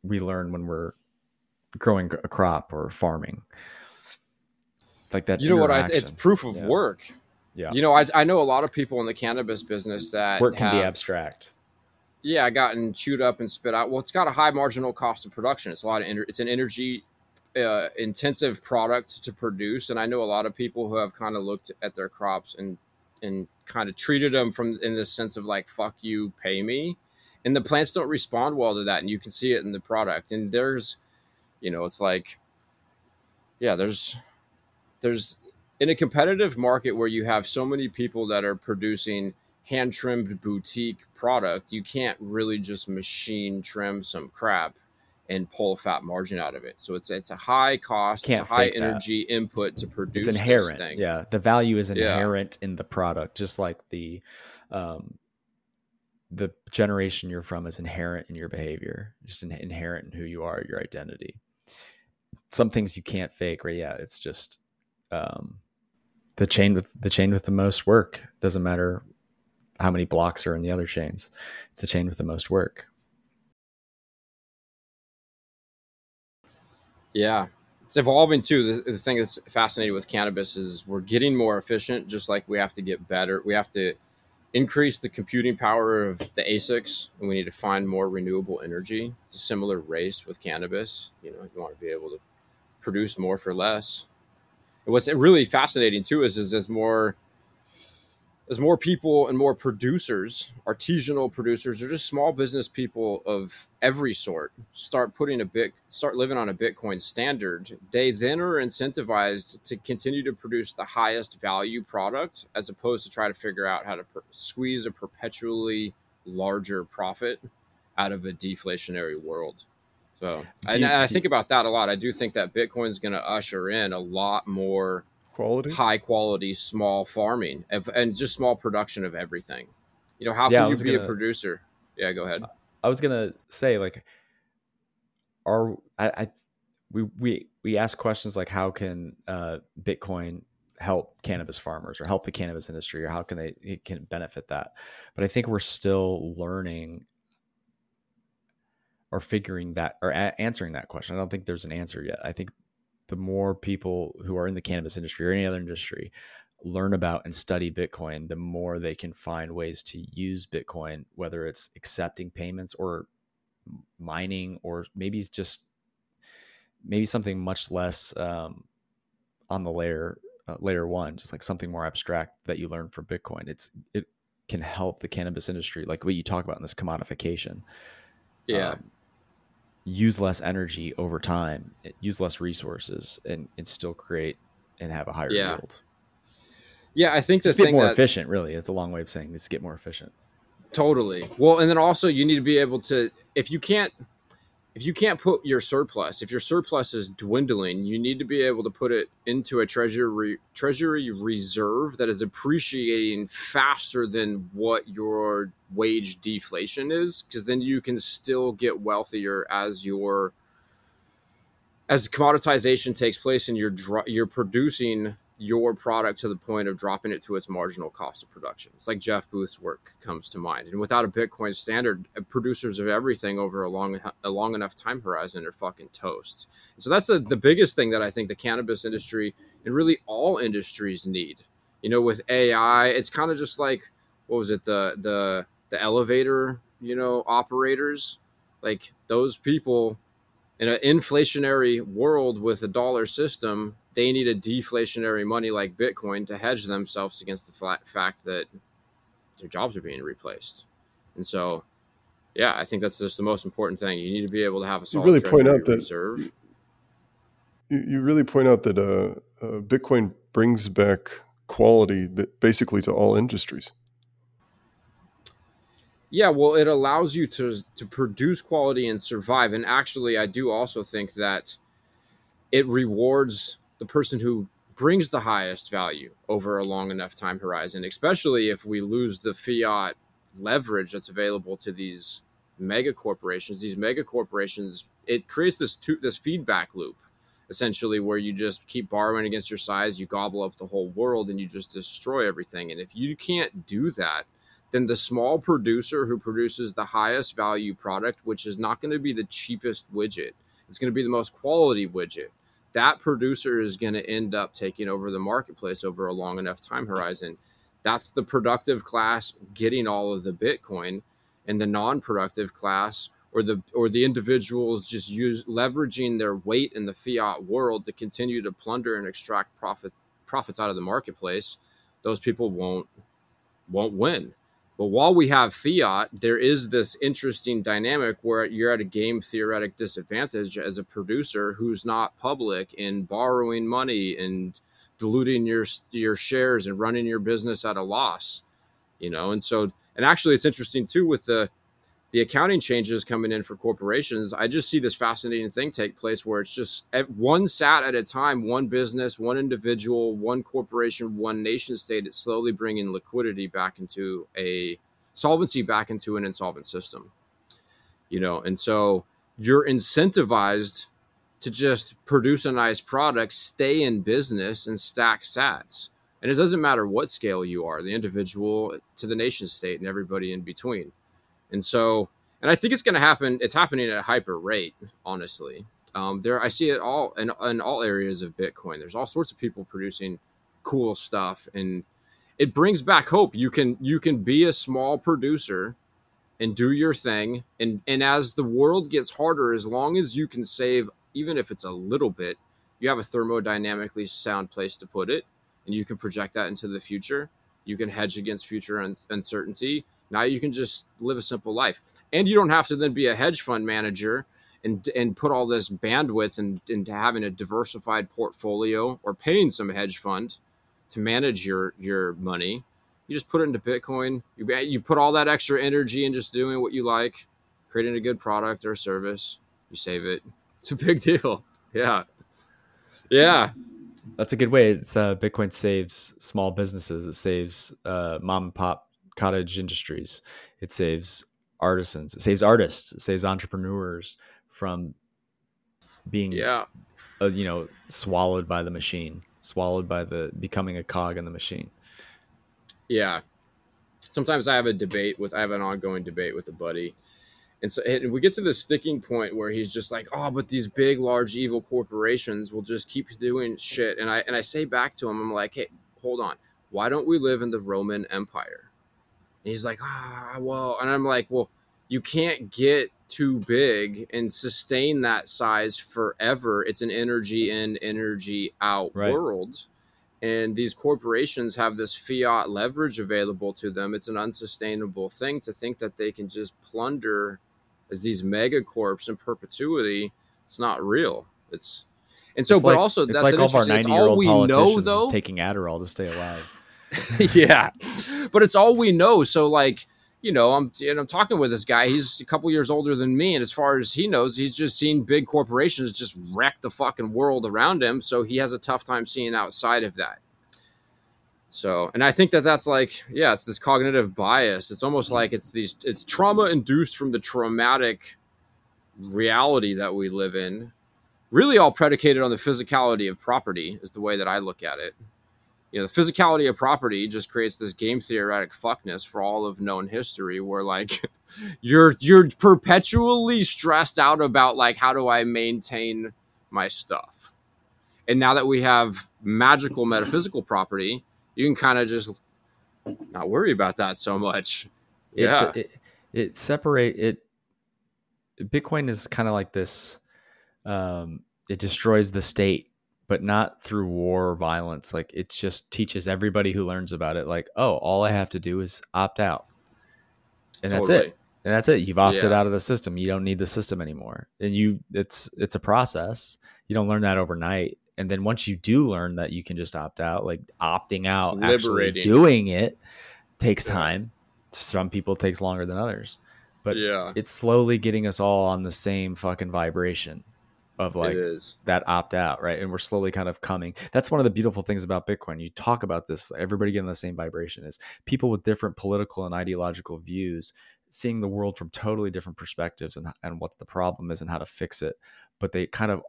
we learn when we're growing a crop or farming. Like that you know what I, it's proof of yeah. work. Yeah. You know I, I know a lot of people in the cannabis business that work can have, be abstract. Yeah I gotten chewed up and spit out. Well it's got a high marginal cost of production. It's a lot of it's an energy uh, intensive product to produce and i know a lot of people who have kind of looked at their crops and and kind of treated them from in this sense of like fuck you pay me. And the plants don't respond well to that and you can see it in the product. And there's you know it's like yeah there's there's in a competitive market where you have so many people that are producing hand trimmed boutique product you can't really just machine trim some crap and pull a fat margin out of it so it's it's a high cost can't it's a high energy that. input to produce it's inherent yeah the value is inherent yeah. in the product just like the um the generation you're from is inherent in your behavior just inherent in who you are your identity some things you can't fake right? Yeah it's just um, the chain with the chain with the most work. Doesn't matter how many blocks are in the other chains. It's the chain with the most work. Yeah. It's evolving too. The, the thing that's fascinating with cannabis is we're getting more efficient just like we have to get better. We have to increase the computing power of the ASICs, and we need to find more renewable energy. It's a similar race with cannabis. You know, you want to be able to produce more for less. And what's really fascinating too is, is as more as more people and more producers, artisanal producers, or just small business people of every sort, start putting a bit, start living on a Bitcoin standard, they then are incentivized to continue to produce the highest value product, as opposed to try to figure out how to per- squeeze a perpetually larger profit out of a deflationary world. So, and you, I think about that a lot. I do think that Bitcoin's going to usher in a lot more quality, high quality, small farming and just small production of everything. You know, how yeah, can you be gonna, a producer? Yeah, go ahead. I was gonna say like, are I, I we we we ask questions like how can uh, Bitcoin help cannabis farmers or help the cannabis industry or how can they it can benefit that but i think we're still learning or figuring that or a- answering that question i don't think there's an answer yet i think the more people who are in the cannabis industry or any other industry learn about and study bitcoin the more they can find ways to use bitcoin whether it's accepting payments or mining or maybe just maybe something much less um, on the layer uh, layer one, just like something more abstract that you learn from Bitcoin. It's it can help the cannabis industry, like what you talk about in this commodification. Yeah. Um, use less energy over time, use less resources, and and still create and have a higher yeah. yield. Yeah, I think just get more that, efficient. Really, it's a long way of saying this. Get more efficient. Totally. Well, and then also you need to be able to if you can't if you can't put your surplus, if your surplus is dwindling, you need to be able to put it into a treasury treasury reserve that is appreciating faster than what your wage deflation is, because then you can still get wealthier as your as commoditization takes place and you're you're producing your product to the point of dropping it to its marginal cost of production. It's like Jeff Booth's work comes to mind. And without a Bitcoin standard, uh, producers of everything over a long a long enough time horizon are fucking toast. So that's the, the biggest thing that I think the cannabis industry and really all industries need. You know, with AI, it's kind of just like what was it, the the the elevator, you know, operators, like those people in an inflationary world with a dollar system, they need a deflationary money like Bitcoin to hedge themselves against the flat fact that their jobs are being replaced. And so, yeah, I think that's just the most important thing. You need to be able to have a solid you really point out that reserve. You, you really point out that uh, uh, Bitcoin brings back quality basically to all industries. Yeah, well, it allows you to to produce quality and survive. And actually, I do also think that it rewards the person who brings the highest value over a long enough time horizon, especially if we lose the fiat leverage that's available to these mega corporations. These mega corporations, it creates this this feedback loop essentially where you just keep borrowing against your size, you gobble up the whole world and you just destroy everything. And if you can't do that, then the small producer who produces the highest value product, which is not going to be the cheapest widget, it's going to be the most quality widget. That producer is going to end up taking over the marketplace over a long enough time horizon. That's the productive class getting all of the Bitcoin, and the non-productive class or the or the individuals just use leveraging their weight in the fiat world to continue to plunder and extract profit profits out of the marketplace. Those people won't won't win but while we have fiat, there is this interesting dynamic where you're at a game theoretic disadvantage as a producer who's not public in borrowing money and diluting your your shares and running your business at a loss. You know, and so and actually it's interesting too with the the accounting changes coming in for corporations, I just see this fascinating thing take place where it's just at one sat at a time, one business, one individual, one corporation, one nation state. It's slowly bringing liquidity back into a solvency back into an insolvent system. You know, and so you're incentivized to just produce a nice product, stay in business, and stack sats. And it doesn't matter what scale you are, the individual to the nation state and everybody in between and so, and I think it's going to happen. It's happening at a hyper rate, honestly. Um, there, I see it all in, in all areas of Bitcoin. There's all sorts of people producing cool stuff, and it brings back hope. You can you can be a small producer and do your thing, and and as the world gets harder, as long as you can save, even if it's a little bit, you have a thermodynamically sound place to put it, and you can project that into the future. You can hedge against future un- uncertainty now you can just live a simple life. And you don't have to then be a hedge fund manager and and put all this bandwidth and into having a diversified portfolio or paying some hedge fund to manage your your money. You just put it into Bitcoin. You you put all that extra energy in just doing what you like, creating a good product or service. you save it. It's a big deal. Yeah. Yeah. That's a good way. It's uh, Bitcoin saves small businesses. It saves uh, mom and pop cottage industries. It saves artisans. It saves artists. It saves entrepreneurs from being, yeah, uh, you know, swallowed by the machine, swallowed by the becoming a cog in the machine. Yeah. Sometimes I have a debate with. I have an ongoing debate with a buddy and so and we get to the sticking point where he's just like, "Oh, but these big, large, evil corporations will just keep doing shit." And I and I say back to him, I'm like, "Hey, hold on. Why don't we live in the Roman Empire?" And he's like, "Ah, well," and I'm like, "Well, you can't get too big and sustain that size forever. It's an energy in, energy out right. world." and these corporations have this fiat leverage available to them it's an unsustainable thing to think that they can just plunder as these megacorps in perpetuity, it's not real. It's and so, it's but like, also that's like all of our ninety-year-old politicians know, though. taking Adderall to stay alive. yeah, but it's all we know. So, like, you know, I'm and I'm talking with this guy. He's a couple years older than me, and as far as he knows, he's just seen big corporations just wreck the fucking world around him. So he has a tough time seeing outside of that. So, and I think that that's like, yeah, it's this cognitive bias. It's almost like it's these, it's trauma induced from the traumatic reality that we live in. Really, all predicated on the physicality of property, is the way that I look at it. You know, the physicality of property just creates this game theoretic fuckness for all of known history, where like you're you're perpetually stressed out about like how do I maintain my stuff. And now that we have magical metaphysical property, you can kind of just not worry about that so much. It, yeah. It, it separate it. Bitcoin is kind of like this. Um, it destroys the state, but not through war or violence. Like it just teaches everybody who learns about it, like, oh, all I have to do is opt out, and totally. that's it. And that's it. You've opted yeah. out of the system. You don't need the system anymore. And you, it's it's a process. You don't learn that overnight and then once you do learn that you can just opt out like opting out actually doing it takes time some people takes longer than others but yeah it's slowly getting us all on the same fucking vibration of like that opt out right and we're slowly kind of coming that's one of the beautiful things about bitcoin you talk about this everybody getting the same vibration is people with different political and ideological views seeing the world from totally different perspectives and, and what's the problem is and how to fix it but they kind of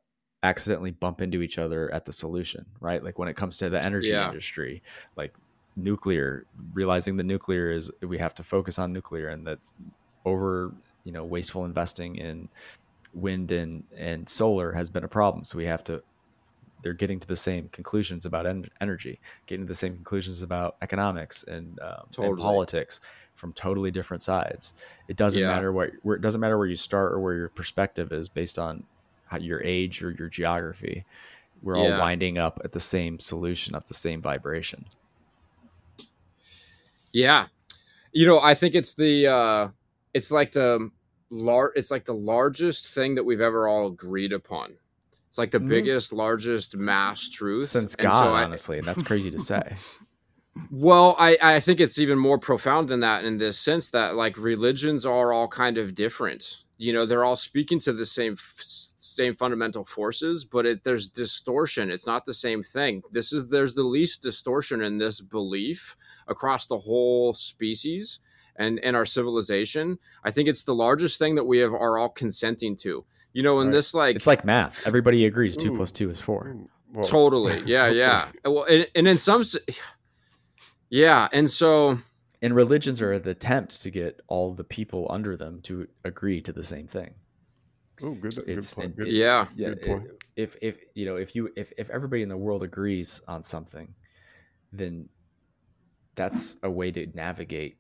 accidentally bump into each other at the solution, right? Like when it comes to the energy yeah. industry, like nuclear, realizing the nuclear is we have to focus on nuclear and that's over, you know, wasteful investing in wind and and solar has been a problem. So we have to they're getting to the same conclusions about en- energy, getting to the same conclusions about economics and, um, totally. and politics from totally different sides. It doesn't yeah. matter what where it doesn't matter where you start or where your perspective is based on your age or your geography. We're yeah. all winding up at the same solution, at the same vibration. Yeah, you know, I think it's the uh, it's like the lar- it's like the largest thing that we've ever all agreed upon. It's like the mm-hmm. biggest, largest mass truth since God, so I, honestly, and that's crazy to say. Well, I, I think it's even more profound than that in this sense that like religions are all kind of different. You know, they're all speaking to the same same fundamental forces, but it, there's distortion. It's not the same thing. This is there's the least distortion in this belief across the whole species and and our civilization. I think it's the largest thing that we have are all consenting to. You know, in right. this like it's like math. Everybody agrees two mm. plus two is four. Mm, well, totally. Yeah, yeah. well, and, and in some, yeah, and so and religions are the attempt to get all the people under them to agree to the same thing. Oh, good. It's, good point. Good, yeah, yeah. Good point. If if you know if you if if everybody in the world agrees on something, then that's a way to navigate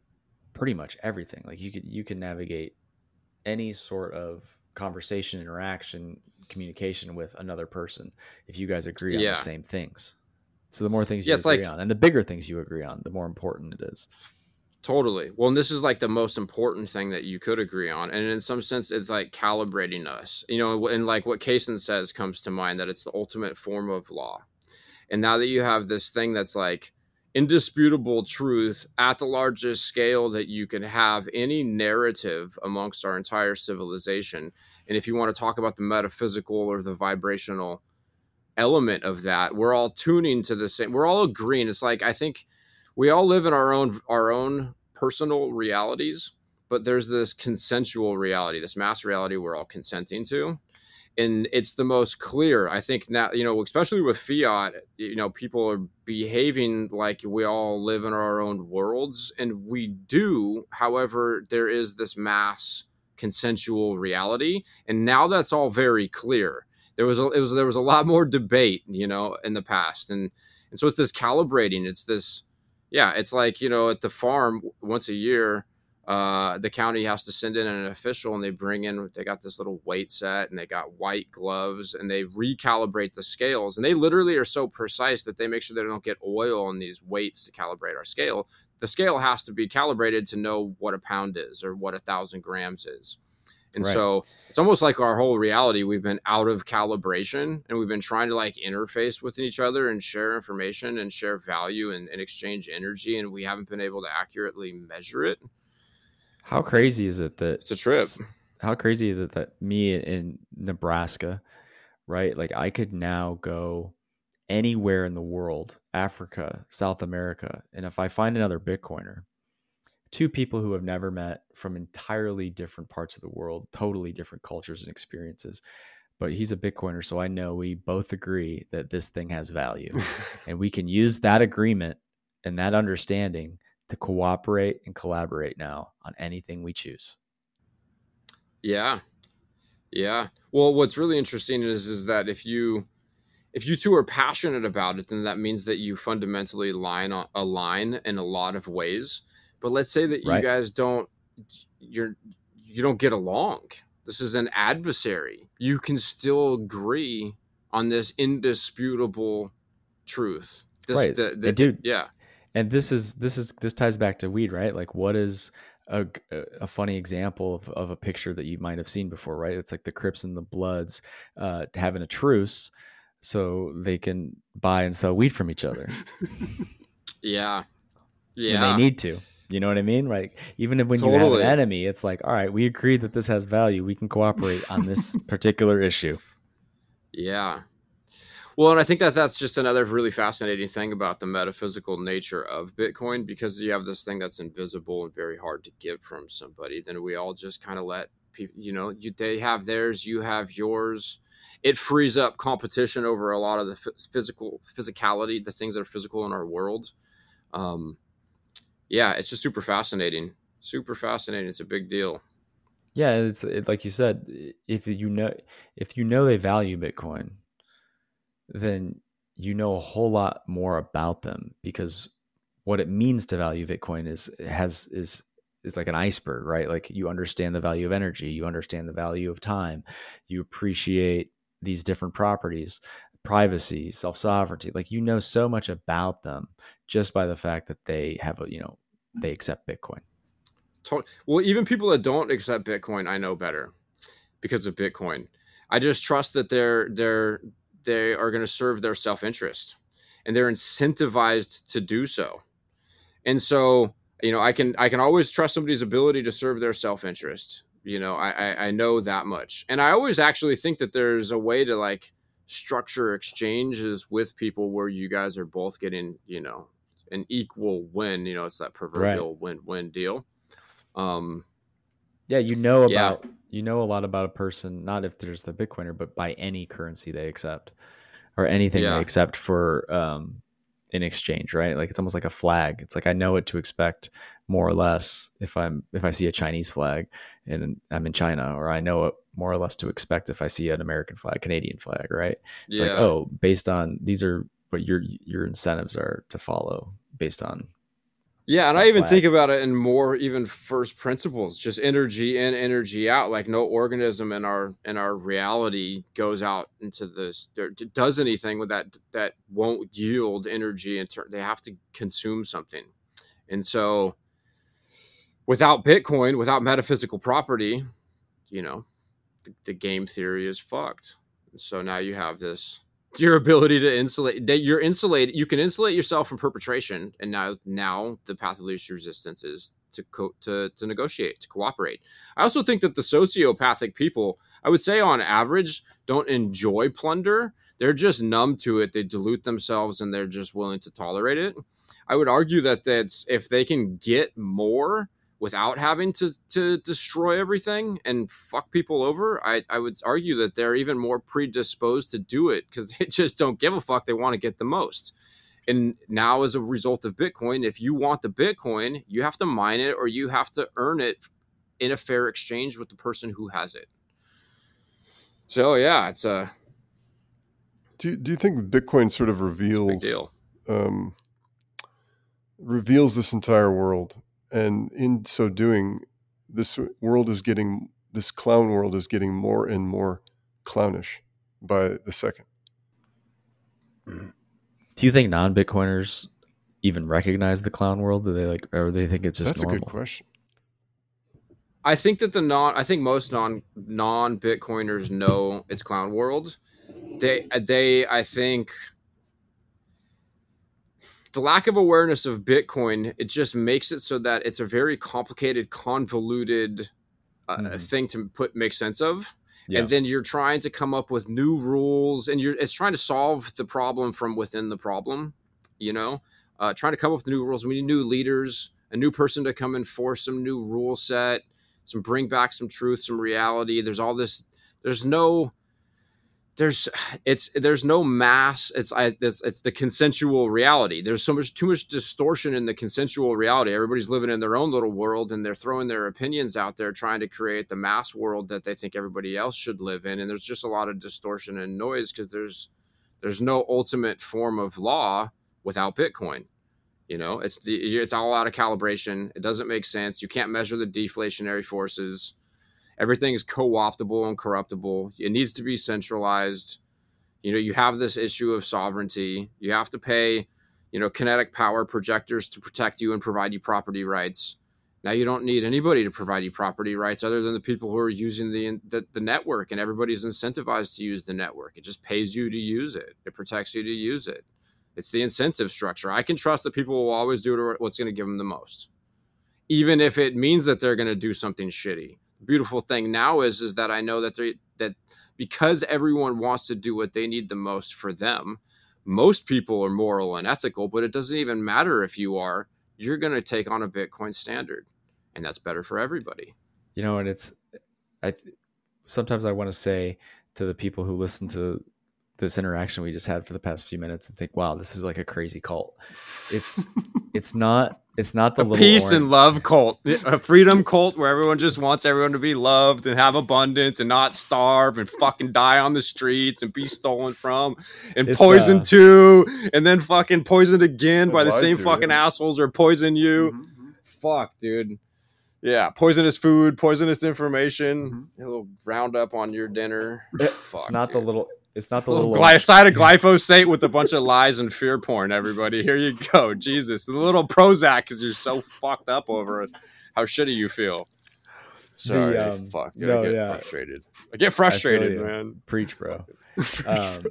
pretty much everything. Like you could you can navigate any sort of conversation, interaction, communication with another person if you guys agree yeah. on the same things. So the more things you yeah, agree like, on, and the bigger things you agree on, the more important it is. Totally. Well, and this is like the most important thing that you could agree on. And in some sense, it's like calibrating us, you know, and like what Kaysen says comes to mind that it's the ultimate form of law. And now that you have this thing that's like indisputable truth at the largest scale that you can have any narrative amongst our entire civilization, and if you want to talk about the metaphysical or the vibrational element of that we're all tuning to the same we're all agreeing. It's like i think we all live in our own our own personal realities but there's this consensual reality this mass reality we're all consenting to and it's the most clear. I think now you know especially with fiat you know people are behaving like we all live in our own worlds and we do. However there is this mass consensual reality and now that's all very clear. There was a, it was there was a lot more debate, you know, in the past, and and so it's this calibrating. It's this, yeah, it's like you know at the farm once a year, uh, the county has to send in an official, and they bring in they got this little weight set, and they got white gloves, and they recalibrate the scales, and they literally are so precise that they make sure they don't get oil on these weights to calibrate our scale. The scale has to be calibrated to know what a pound is or what a thousand grams is. And right. so it's almost like our whole reality, we've been out of calibration and we've been trying to like interface with each other and share information and share value and, and exchange energy. And we haven't been able to accurately measure it. How crazy is it that it's a trip? How crazy is it that me in Nebraska, right? Like I could now go anywhere in the world, Africa, South America, and if I find another Bitcoiner, two people who have never met from entirely different parts of the world, totally different cultures and experiences. But he's a Bitcoiner, so I know we both agree that this thing has value. and we can use that agreement and that understanding to cooperate and collaborate now on anything we choose. Yeah. Yeah. Well, what's really interesting is is that if you if you two are passionate about it, then that means that you fundamentally line align in a lot of ways. But let's say that you right. guys don't you're you don't get along. This is an adversary. You can still agree on this indisputable truth. This, right, the, the, dude. Yeah, and this is this is this ties back to weed, right? Like, what is a, a funny example of, of a picture that you might have seen before, right? It's like the Crips and the Bloods uh, having a truce so they can buy and sell weed from each other. yeah, yeah, and they need to. You know what I mean? Like even when totally. you have an enemy, it's like, all right, we agree that this has value. We can cooperate on this particular issue. Yeah. Well, and I think that that's just another really fascinating thing about the metaphysical nature of Bitcoin because you have this thing that's invisible and very hard to get from somebody. Then we all just kind of let people, you know, you, they have theirs, you have yours. It frees up competition over a lot of the physical physicality, the things that are physical in our world. Um, yeah, it's just super fascinating. Super fascinating. It's a big deal. Yeah, it's it, like you said. If you know, if you know they value Bitcoin, then you know a whole lot more about them because what it means to value Bitcoin is has is is like an iceberg, right? Like you understand the value of energy, you understand the value of time, you appreciate these different properties, privacy, self sovereignty. Like you know so much about them just by the fact that they have a you know they accept Bitcoin. Well, even people that don't accept Bitcoin, I know better because of Bitcoin. I just trust that they're they're they are going to serve their self interest, and they're incentivized to do so. And so, you know, I can I can always trust somebody's ability to serve their self interest. You know, I, I I know that much, and I always actually think that there's a way to like structure exchanges with people where you guys are both getting you know an equal win. You know, it's that proverbial right. win-win deal. Um, yeah, you know about yeah. You know a lot about a person, not if there's the Bitcoiner, but by any currency they accept or anything yeah. they accept for um, in exchange, right? Like it's almost like a flag. It's like I know what to expect more or less if I'm if I see a Chinese flag and I'm in China, or I know what more or less to expect if I see an American flag, Canadian flag, right? It's yeah. like oh, based on these are what your your incentives are to follow based on yeah, and I even flag. think about it in more even first principles, just energy in, energy out. Like no organism in our in our reality goes out into this does anything with that that won't yield energy and they have to consume something. And so without Bitcoin, without metaphysical property, you know, the, the game theory is fucked. And so now you have this your ability to insulate that you're insulated you can insulate yourself from perpetration and now now the path of least resistance is to co- to to negotiate to cooperate i also think that the sociopathic people I would say on average don't enjoy plunder. They're just numb to it. They dilute themselves and they're just willing to tolerate it. I would argue that that's if they can get more without having to to destroy everything and fuck people over, I, I would argue that they're even more predisposed to do it because they just don't give a fuck. They want to get the most. And now, as a result of Bitcoin, if you want the Bitcoin, you have to mine it or you have to earn it in a fair exchange with the person who has it. So yeah, it's a. Do Do you think Bitcoin sort of reveals um, reveals this entire world, and in so doing, this world is getting this clown world is getting more and more clownish by the second. Mm-hmm. Do you think non-Bitcoiners even recognize the clown world? Do they like, or they think it's just that's normal? a good question. I think that the non, I think most non non Bitcoiners know it's clown world. They they I think the lack of awareness of Bitcoin it just makes it so that it's a very complicated, convoluted uh, mm-hmm. thing to put make sense of. Yeah. And then you're trying to come up with new rules, and you're it's trying to solve the problem from within the problem. You know, uh, trying to come up with new rules. We need new leaders, a new person to come enforce some new rule set some bring back some truth, some reality. There's all this. There's no. There's it's there's no mass. It's I it's, it's the consensual reality. There's so much too much distortion in the consensual reality. Everybody's living in their own little world and they're throwing their opinions out there, trying to create the mass world that they think everybody else should live in. And there's just a lot of distortion and noise because there's there's no ultimate form of law without Bitcoin. You know, it's the it's all out of calibration. It doesn't make sense. You can't measure the deflationary forces. Everything is co-optable and corruptible. It needs to be centralized. You know, you have this issue of sovereignty. You have to pay, you know, kinetic power projectors to protect you and provide you property rights. Now you don't need anybody to provide you property rights other than the people who are using the, the, the network, and everybody's incentivized to use the network. It just pays you to use it. It protects you to use it. It's the incentive structure. I can trust that people will always do what's going to give them the most, even if it means that they're going to do something shitty. Beautiful thing now is is that I know that they that because everyone wants to do what they need the most for them. Most people are moral and ethical, but it doesn't even matter if you are. You're going to take on a Bitcoin standard, and that's better for everybody. You know, and it's I sometimes I want to say to the people who listen to this interaction we just had for the past few minutes and think, wow, this is like a crazy cult. It's it's not it's not the a peace orange. and love cult, a freedom cult where everyone just wants everyone to be loved and have abundance and not starve and fucking die on the streets and be stolen from and it's, poisoned uh, too and then fucking poisoned again by the same to, fucking yeah. assholes or poison you. Mm-hmm, mm-hmm. Fuck, dude. Yeah, poisonous food, poisonous information, mm-hmm. a little roundup on your dinner. Fuck, it's not dude. the little it's not the little, little gly- side of glyphosate with a bunch of lies and fear porn. Everybody, here you go. Jesus, the little Prozac because you're so fucked up over it. How shitty you feel. Sorry, the, um, fuck. Dude, no, I get yeah. frustrated. I get frustrated, I man. Preach, bro. um,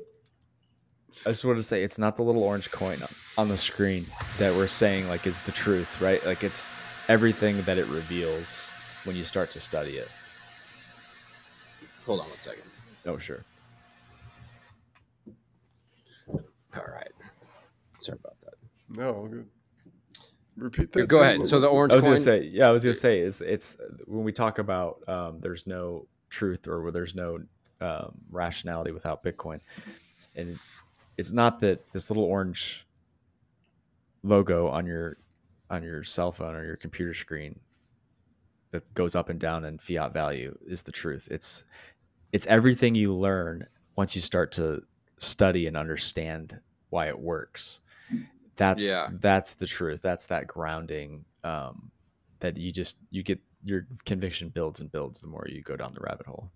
I just want to say it's not the little orange coin on the screen that we're saying like is the truth, right? Like it's everything that it reveals when you start to study it. Hold on one second. Oh, sure. All right. Sorry about that. No, good. Repeat that. Go ahead. So the orange. I was going to say, yeah, I was going to say is it's when we talk about um, there's no truth or where there's no um, rationality without Bitcoin, and it's not that this little orange logo on your on your cell phone or your computer screen that goes up and down in fiat value is the truth. It's it's everything you learn once you start to study and understand why it works. That's yeah. that's the truth. That's that grounding um, that you just you get your conviction builds and builds the more you go down the rabbit hole.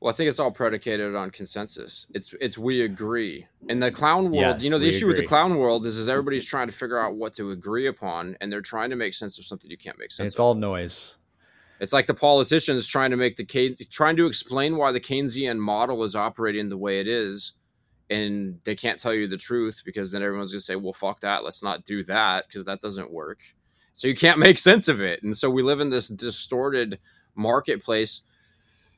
Well, I think it's all predicated on consensus. It's it's we agree. In the clown world, yes, you know, the issue agree. with the clown world is is everybody's trying to figure out what to agree upon, and they're trying to make sense of something you can't make sense. it's of. all noise. It's like the politicians trying to make the trying to explain why the Keynesian model is operating the way it is, and they can't tell you the truth because then everyone's gonna say, "Well, fuck that. Let's not do that because that doesn't work." So you can't make sense of it, and so we live in this distorted marketplace.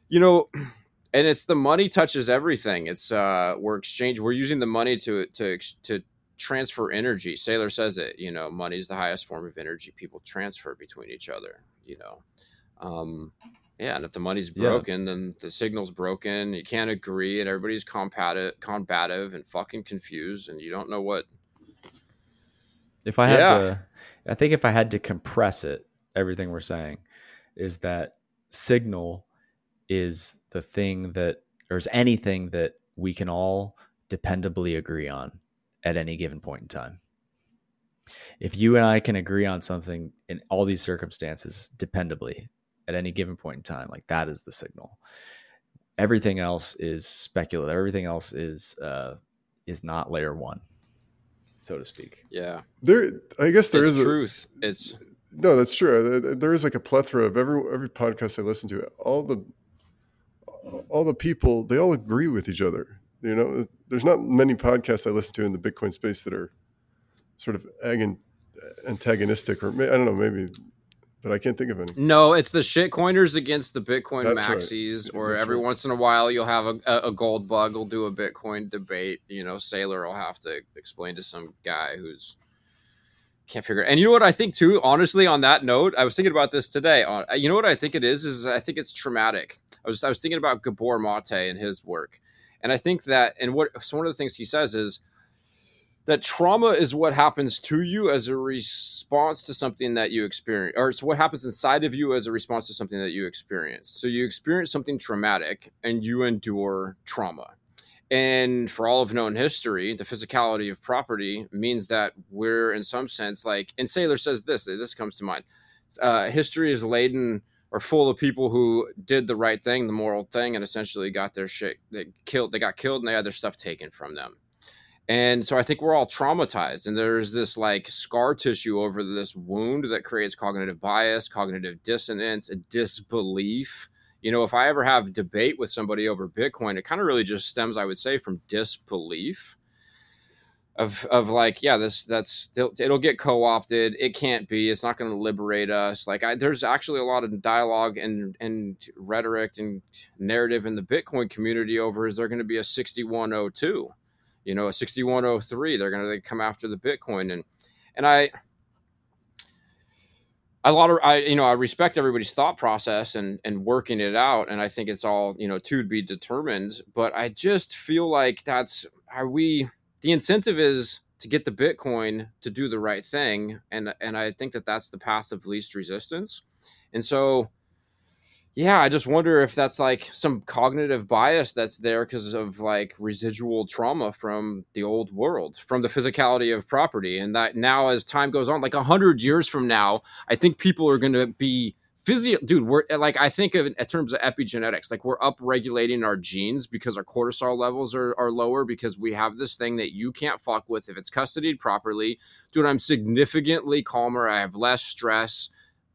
You know, and it's the money touches everything. It's uh, we're exchange. We're using the money to to to transfer energy. Saylor says it. You know, money is the highest form of energy people transfer between each other. You know, um, yeah. And if the money's broken, yeah. then the signal's broken. You can't agree, and everybody's combative, combative, and fucking confused, and you don't know what. If I had yeah. to, I think if I had to compress it, everything we're saying is that signal is the thing that there's anything that we can all dependably agree on at any given point in time. If you and I can agree on something in all these circumstances dependably at any given point in time, like that is the signal. Everything else is speculative. Everything else is uh, is not layer one, so to speak. Yeah, there. I guess there it's is truth. A, it's no, that's true. There is like a plethora of every every podcast I listen to. All the all the people they all agree with each other. You know, there's not many podcasts I listen to in the Bitcoin space that are sort of antagonistic, or I don't know, maybe, but I can't think of any. No, it's the shitcoiners against the Bitcoin That's maxis, right. or That's every right. once in a while you'll have a, a gold bug will do a Bitcoin debate. You know, Saylor will have to explain to some guy who's can't figure. It. And you know what I think too. Honestly, on that note, I was thinking about this today. On you know what I think it is is I think it's traumatic. I was I was thinking about Gabor Mate and his work, and I think that and what so one of the things he says is that trauma is what happens to you as a response to something that you experience, or it's what happens inside of you as a response to something that you experience. So you experience something traumatic and you endure trauma. And for all of known history, the physicality of property means that we're, in some sense, like, and Saylor says this, this comes to mind. Uh, history is laden or full of people who did the right thing, the moral thing, and essentially got their shit, they killed, they got killed and they had their stuff taken from them. And so I think we're all traumatized, and there's this like scar tissue over this wound that creates cognitive bias, cognitive dissonance, a disbelief you know, if I ever have debate with somebody over Bitcoin, it kind of really just stems, I would say, from disbelief of of like, yeah, this that's it'll get co-opted. It can't be. It's not going to liberate us. Like, I, there's actually a lot of dialogue and and rhetoric and narrative in the Bitcoin community over is there going to be a 6102, you know, a 6103. They're going to they come after the Bitcoin. And and I a lot of I you know I respect everybody's thought process and and working it out and I think it's all you know to be determined. But I just feel like that's are we the incentive is to get the bitcoin to do the right thing. And and I think that that's the path of least resistance. And so yeah i just wonder if that's like some cognitive bias that's there because of like residual trauma from the old world from the physicality of property and that now as time goes on like a hundred years from now i think people are going to be physio dude we're eh, like i think of in terms of epigenetics like we're up regulating our genes because our cortisol levels are, are lower because we have this thing that you can't fuck with if it's custodied properly. Dude i'm significantly calmer i have less stress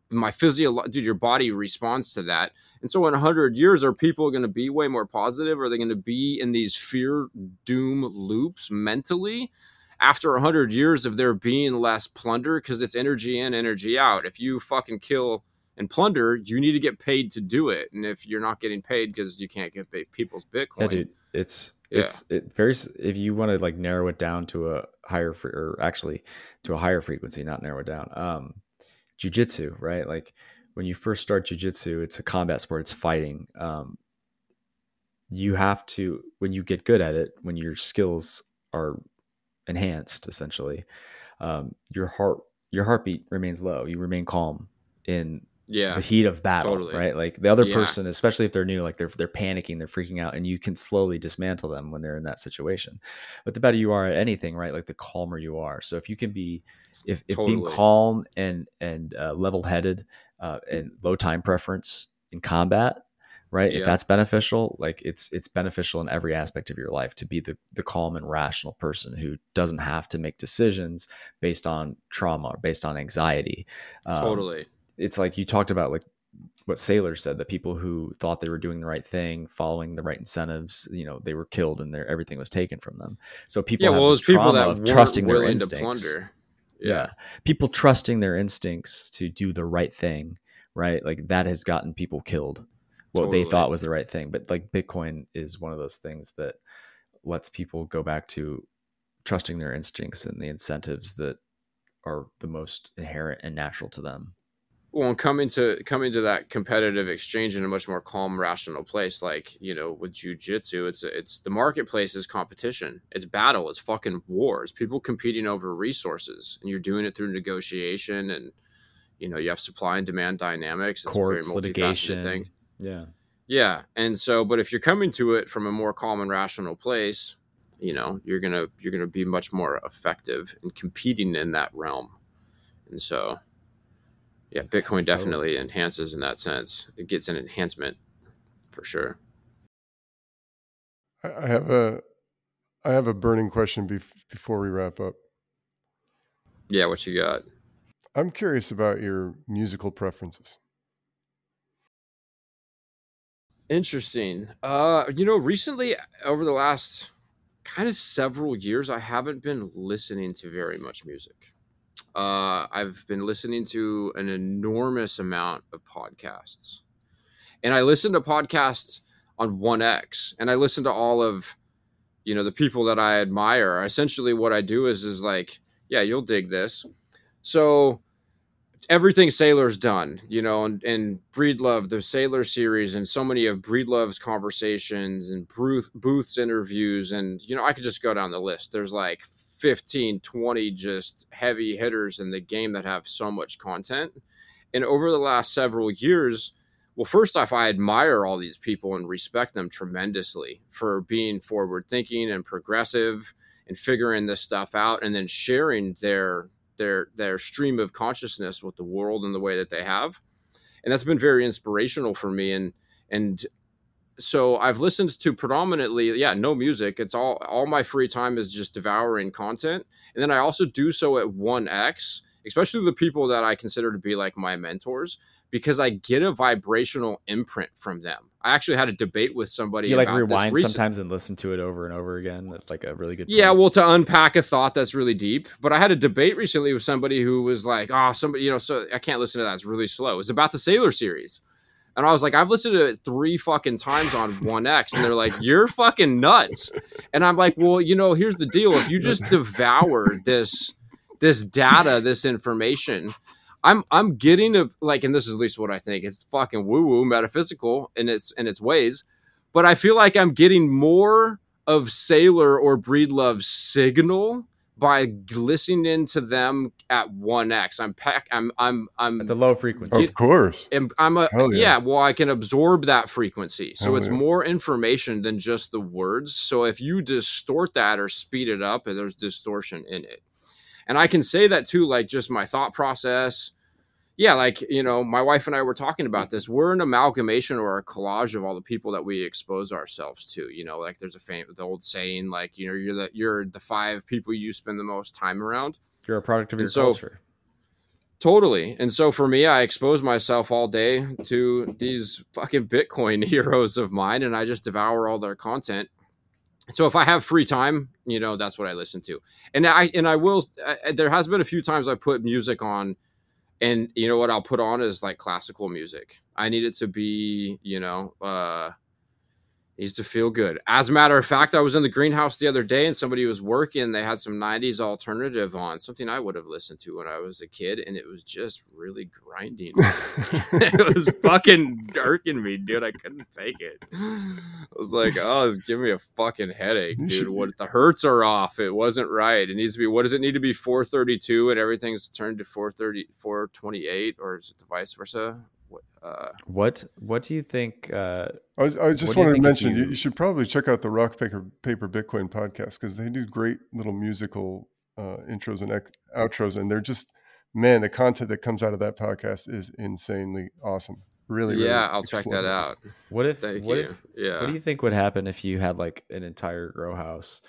my physio dude your body responds to that. And so in 100 years are people going to be way more positive? Are they going to be in these fear doom loops mentally? After 100 years of there being less plunder because it's energy in energy out. If you fucking kill and plunder you need to get paid to do it. And if you're not getting paid because you can't get paid people's bitcoin. yeah, dude, it's yeah. it's it very if you want to like narrow it down to a higher or actually to a higher frequency not narrow it down um jujitsu, right? Like when you first start jujitsu, it's a combat sport, it's fighting. Um, you have to, when you get good at it, when your skills are enhanced, essentially, um, your heart, your heartbeat remains low. You remain calm in yeah, the heat of battle, totally. right? Like the other yeah. person, especially if they're new, like they're they're panicking, they're freaking out, and you can slowly dismantle them when they're in that situation. But the better you are at anything, right? Like the calmer you are. So if you can be if, if totally. being calm and and uh, level headed uh, and low time preference in combat right yeah. if that's beneficial like it's it's beneficial in every aspect of your life to be the the calm and rational person who doesn't have to make decisions based on trauma or based on anxiety um, totally it's like you talked about like what Saylor said that people who thought they were doing the right thing, following the right incentives, you know, they were killed and their everything was taken from them. So people yeah, well, trauma people that of trusting their instincts yeah. yeah. People trusting their instincts to do the right thing, right? Like that has gotten people killed. what totally. they thought was the right thing. But like Bitcoin is one of those things that lets people go back to trusting their instincts and the incentives that are the most inherent and natural to them well and coming to coming to that competitive exchange in a much more calm rational place like you know with jujitsu it's it's the marketplace is competition it's battle it's fucking wars people competing over resources and you're doing it through negotiation and you know you have supply and demand dynamics it's Courts, a very litigation thing. yeah. Yeah and so but if you're coming to it from a more calm and rational place you know you're gonna you're gonna be much more effective in competing in that realm and so yeah, Bitcoin definitely totally. enhances in that sense. It gets an enhancement for sure. I have a I have a burning question bef- before we wrap up. Yeah, what you got? I'm curious about your musical preferences. Interesting. Uh, you know, recently over the last kind of several years, I haven't been listening to very much music. Uh, I've been listening to an enormous amount of podcasts, and I listen to podcasts on One X, and I listen to all of, you know, the people that I admire. Essentially, what I do is is like, yeah, you'll dig this. So everything Saylor's done, you know, and, and Breedlove, the Saylor series, and so many of Breedlove's conversations and Booth, Booth's interviews. And, you know, I could just go down the list. There's like 15, 20 just heavy hitters in the game that have so much content. And over the last several years, well, first off, I admire all these people and respect them tremendously for being forward thinking and progressive and figuring this stuff out and then sharing their their their stream of consciousness with the world in the way that they have. And that's been very inspirational for me and and so I've listened to predominantly, yeah, no music. It's all all my free time is just devouring content, and then I also do so at one X, especially the people that I consider to be like my mentors, because I get a vibrational imprint from them. I actually had a debate with somebody. Do you like rewind sometimes and listen to it over and over again? That's like a really good. Point. Yeah, well, to unpack a thought that's really deep. But I had a debate recently with somebody who was like, "Oh, somebody, you know, so I can't listen to that. It's really slow." It's about the Saylor series. And I was like, I've listened to it three fucking times on 1X. And they're like, you're fucking nuts. And I'm like, well, you know, here's the deal. If you just devour this this data, this information, I'm I'm getting a like, and this is at least what I think. It's fucking woo-woo metaphysical in its in its ways. But I feel like I'm getting more of Saylor or Breedlove's signal by listening to them at 1x i'm pack i'm i'm i'm at the low frequency of course i'm, I'm a yeah. yeah. well i can absorb that frequency so Hell it's yeah. more information than just the words so if you distort that or speed it up there's distortion in it and i can say that too like just my thought process yeah, like you know, my wife and I were talking about this. We're an amalgamation or a collage of all the people that we expose ourselves to. You know, like there's a fam- the old saying, like you know, you're the you're the five people you spend the most time around. You're a product of your so, culture. Totally. And so for me, I expose myself all day to these fucking Bitcoin heroes of mine, and I just devour all their content. So if I have free time, you know, that's what I listen to. And I and I will. I, there has been a few times I put music on and you know what I'll put on is like classical music. I need it to be, you know, uh needs to feel good. As a matter of fact, I was in the greenhouse the other day and somebody was working. They had some 90s alternative on, something I would have listened to when I was a kid, and it was just really grinding. it was fucking darking me, dude. I couldn't take it. I was like, oh, it's giving me a fucking headache, dude. What the hertz are off. It wasn't right. It needs to be what does it need to be 432 and everything's turned to 430 428 or is it the vice versa? Uh, what what do you think? Uh, I was I just wanted to mention you, you, should probably check out the Rock Paper, Paper Bitcoin podcast because they do great little musical uh, intros and outros, and they're just man, the content that comes out of that podcast is insanely awesome. Really, yeah, really I'll check that out. What if? Thank what you. If, yeah. What do you think would happen if you had like an entire grow house,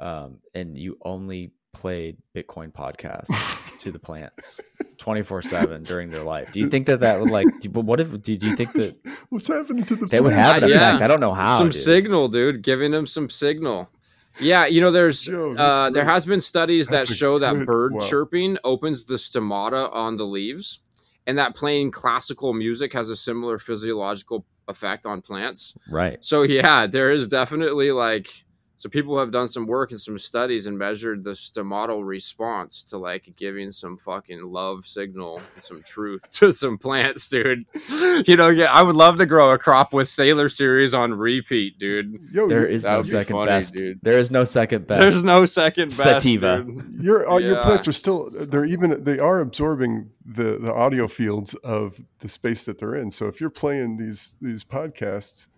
um, and you only played Bitcoin podcasts to the plants 24 7 during their life. Do you think that that would like, but what if, do, do you think that what's happening to the They would have an yeah. effect. I don't know how. Some dude. signal, dude, giving them some signal. Yeah, you know, there's Yo, uh, there has been studies that's that show good, that bird wow. chirping opens the stomata on the leaves, and that playing classical music has a similar physiological effect on plants. Right. So yeah, there is definitely like so people have done some work and some studies and measured the stomatal response to like giving some fucking love signal some truth to some plants, dude. You know, yeah, I would love to grow a crop with Saylor series on repeat, dude. Yo, there is no second funny, best, dude. There is no second best. There's no second best. Sativa. Dude. Your uh, yeah. your plants are still they're even they are absorbing the the audio fields of the space that they're in. So if you're playing these these podcasts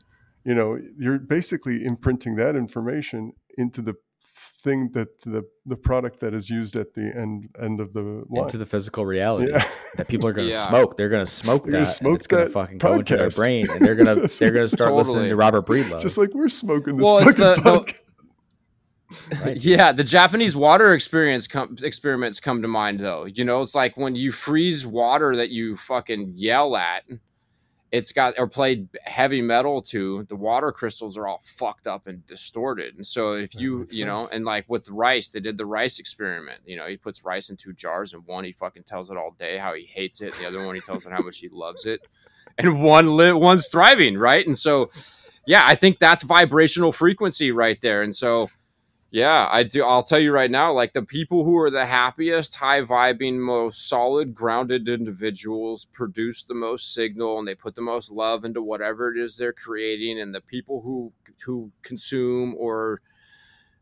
you know you're basically imprinting that information into the thing that the the product that is used at the end end of the line. into the physical reality yeah. that people are going to yeah. smoke. They're going to smoke that. Smoke it's going to fucking podcast. go into their brain, and they're going to they're going to start totally. listening to Robert Breedlove. Just like we're smoking this well, fucking the, podcast. The, right. Yeah, the Japanese water experience com- experiments come to mind though. You know, it's like when you freeze water that you fucking yell at it's got or played heavy metal to the water crystals are all fucked up and distorted. And so if you you know and like with rice they did the rice experiment you know he puts rice in two jars and one he fucking tells it all day how he hates it the other one he tells it how much he loves it. And one li- one's thriving right? And so yeah i think that's vibrational frequency right there. And so yeah, I do. I'll tell you right now, like the people who are the happiest, high vibing, most solid, grounded individuals produce the most signal and they put the most love into whatever it is they're creating. And the people who who consume or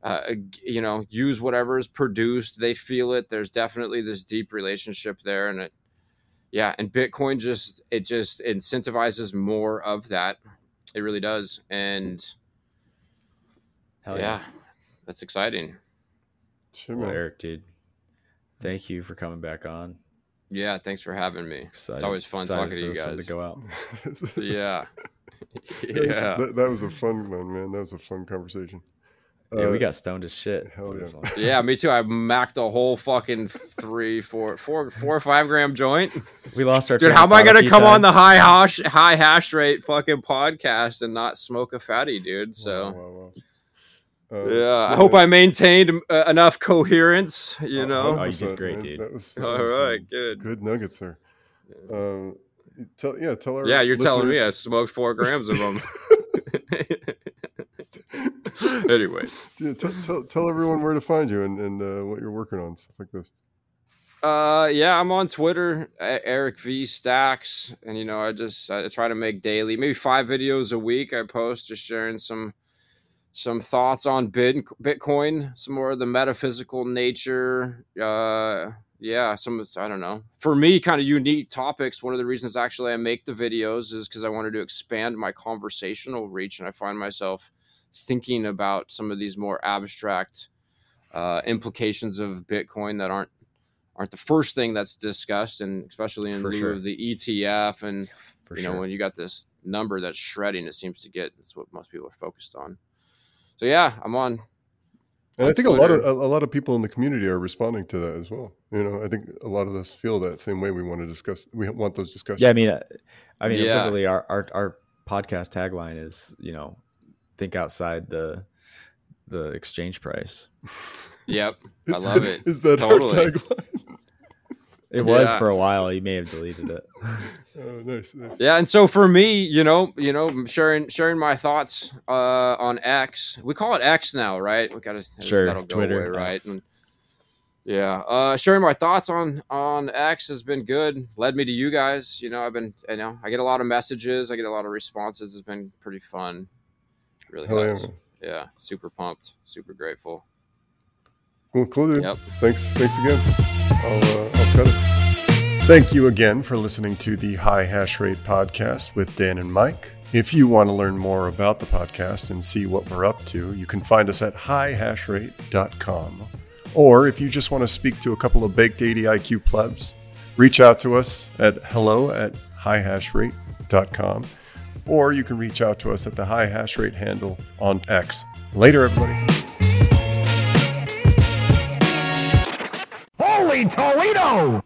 uh, you know use whatever is produced, they feel it. There's definitely this deep relationship there, and it yeah, and Bitcoin just it just incentivizes more of that. It really does, and Hell yeah. yeah that's exciting. Sure, well, Eric, dude, thank you for coming back on. Yeah, thanks for having me. Excited, it's always fun talking to you guys. To go out. yeah. yeah. That, that, was a fun one, man. That was a fun conversation. Yeah, uh, we got stoned as shit. Hell yeah. yeah, me too. I macked a whole fucking three, four, four, four or five gram joint. We lost our dude. How am I gonna come times. on the high hash, high hash rate fucking podcast and not smoke a fatty, dude? So. Wow, wow, wow. Uh, yeah, I hope I maintained uh, enough coherence. You know, oh, you did great, dude. That was, that all was right. Good, good nuggets, sir. Um, tell yeah, tell our yeah. You're listeners. telling me I smoked four grams of them. Anyways, yeah, tell, tell, tell everyone where to find you and, and uh, what you're working on, stuff like this. Uh, yeah, I'm on Twitter, Eric V Stacks, and you know, I just I try to make daily, maybe five videos a week. I post just sharing some some thoughts on Bitcoin, some more of the metaphysical nature. Uh, yeah, some I don't know. For me, kind of unique topics. One of the reasons actually I make the videos is because I wanted to expand my conversational reach, and I find myself thinking about some of these more abstract uh, implications of Bitcoin that aren't aren't the first thing that's discussed, and especially in For lieu sure. of the ETF and For you know sure. when you got this number that's shredding, it seems to get. That's what most people are focused on so yeah, I'm on. And I think Twitter. a lot of a, lot of people in the community are responding to that as well. You know, I think a lot of us feel that same way. We want to discuss. We want those discussions. Yeah, I mean, uh, I mean, yeah. literally, our, our our podcast tagline is, you know, think outside the the exchange price. Yep, I love it. Is that totally. our tagline? It was yeah. for a while. You may have deleted it. oh, nice, nice. Yeah, and so for me, you know, you know, sharing sharing my thoughts uh, on X. We call it X now, right? We gotta sure that'll go Twitter, away, right? And, yeah, uh, sharing my thoughts on on X has been good. Led me to you guys. You know, I've been, you know, I get a lot of messages. I get a lot of responses. It's been pretty fun. really Hell has. Yeah, yeah, super pumped. Super grateful. Cool, cool, dude. Yep. Thanks, thanks again. I'll, uh, I'll cut it. Thank you again for listening to the High Hash Rate podcast with Dan and Mike. If you want to learn more about the podcast and see what we're up to, you can find us at highhashrate.com. Or if you just want to speak to a couple of baked ADIQ plebs, reach out to us at hello at highhashrate.com. Or you can reach out to us at the High Hash Rate handle on X. Later, everybody. Toledo!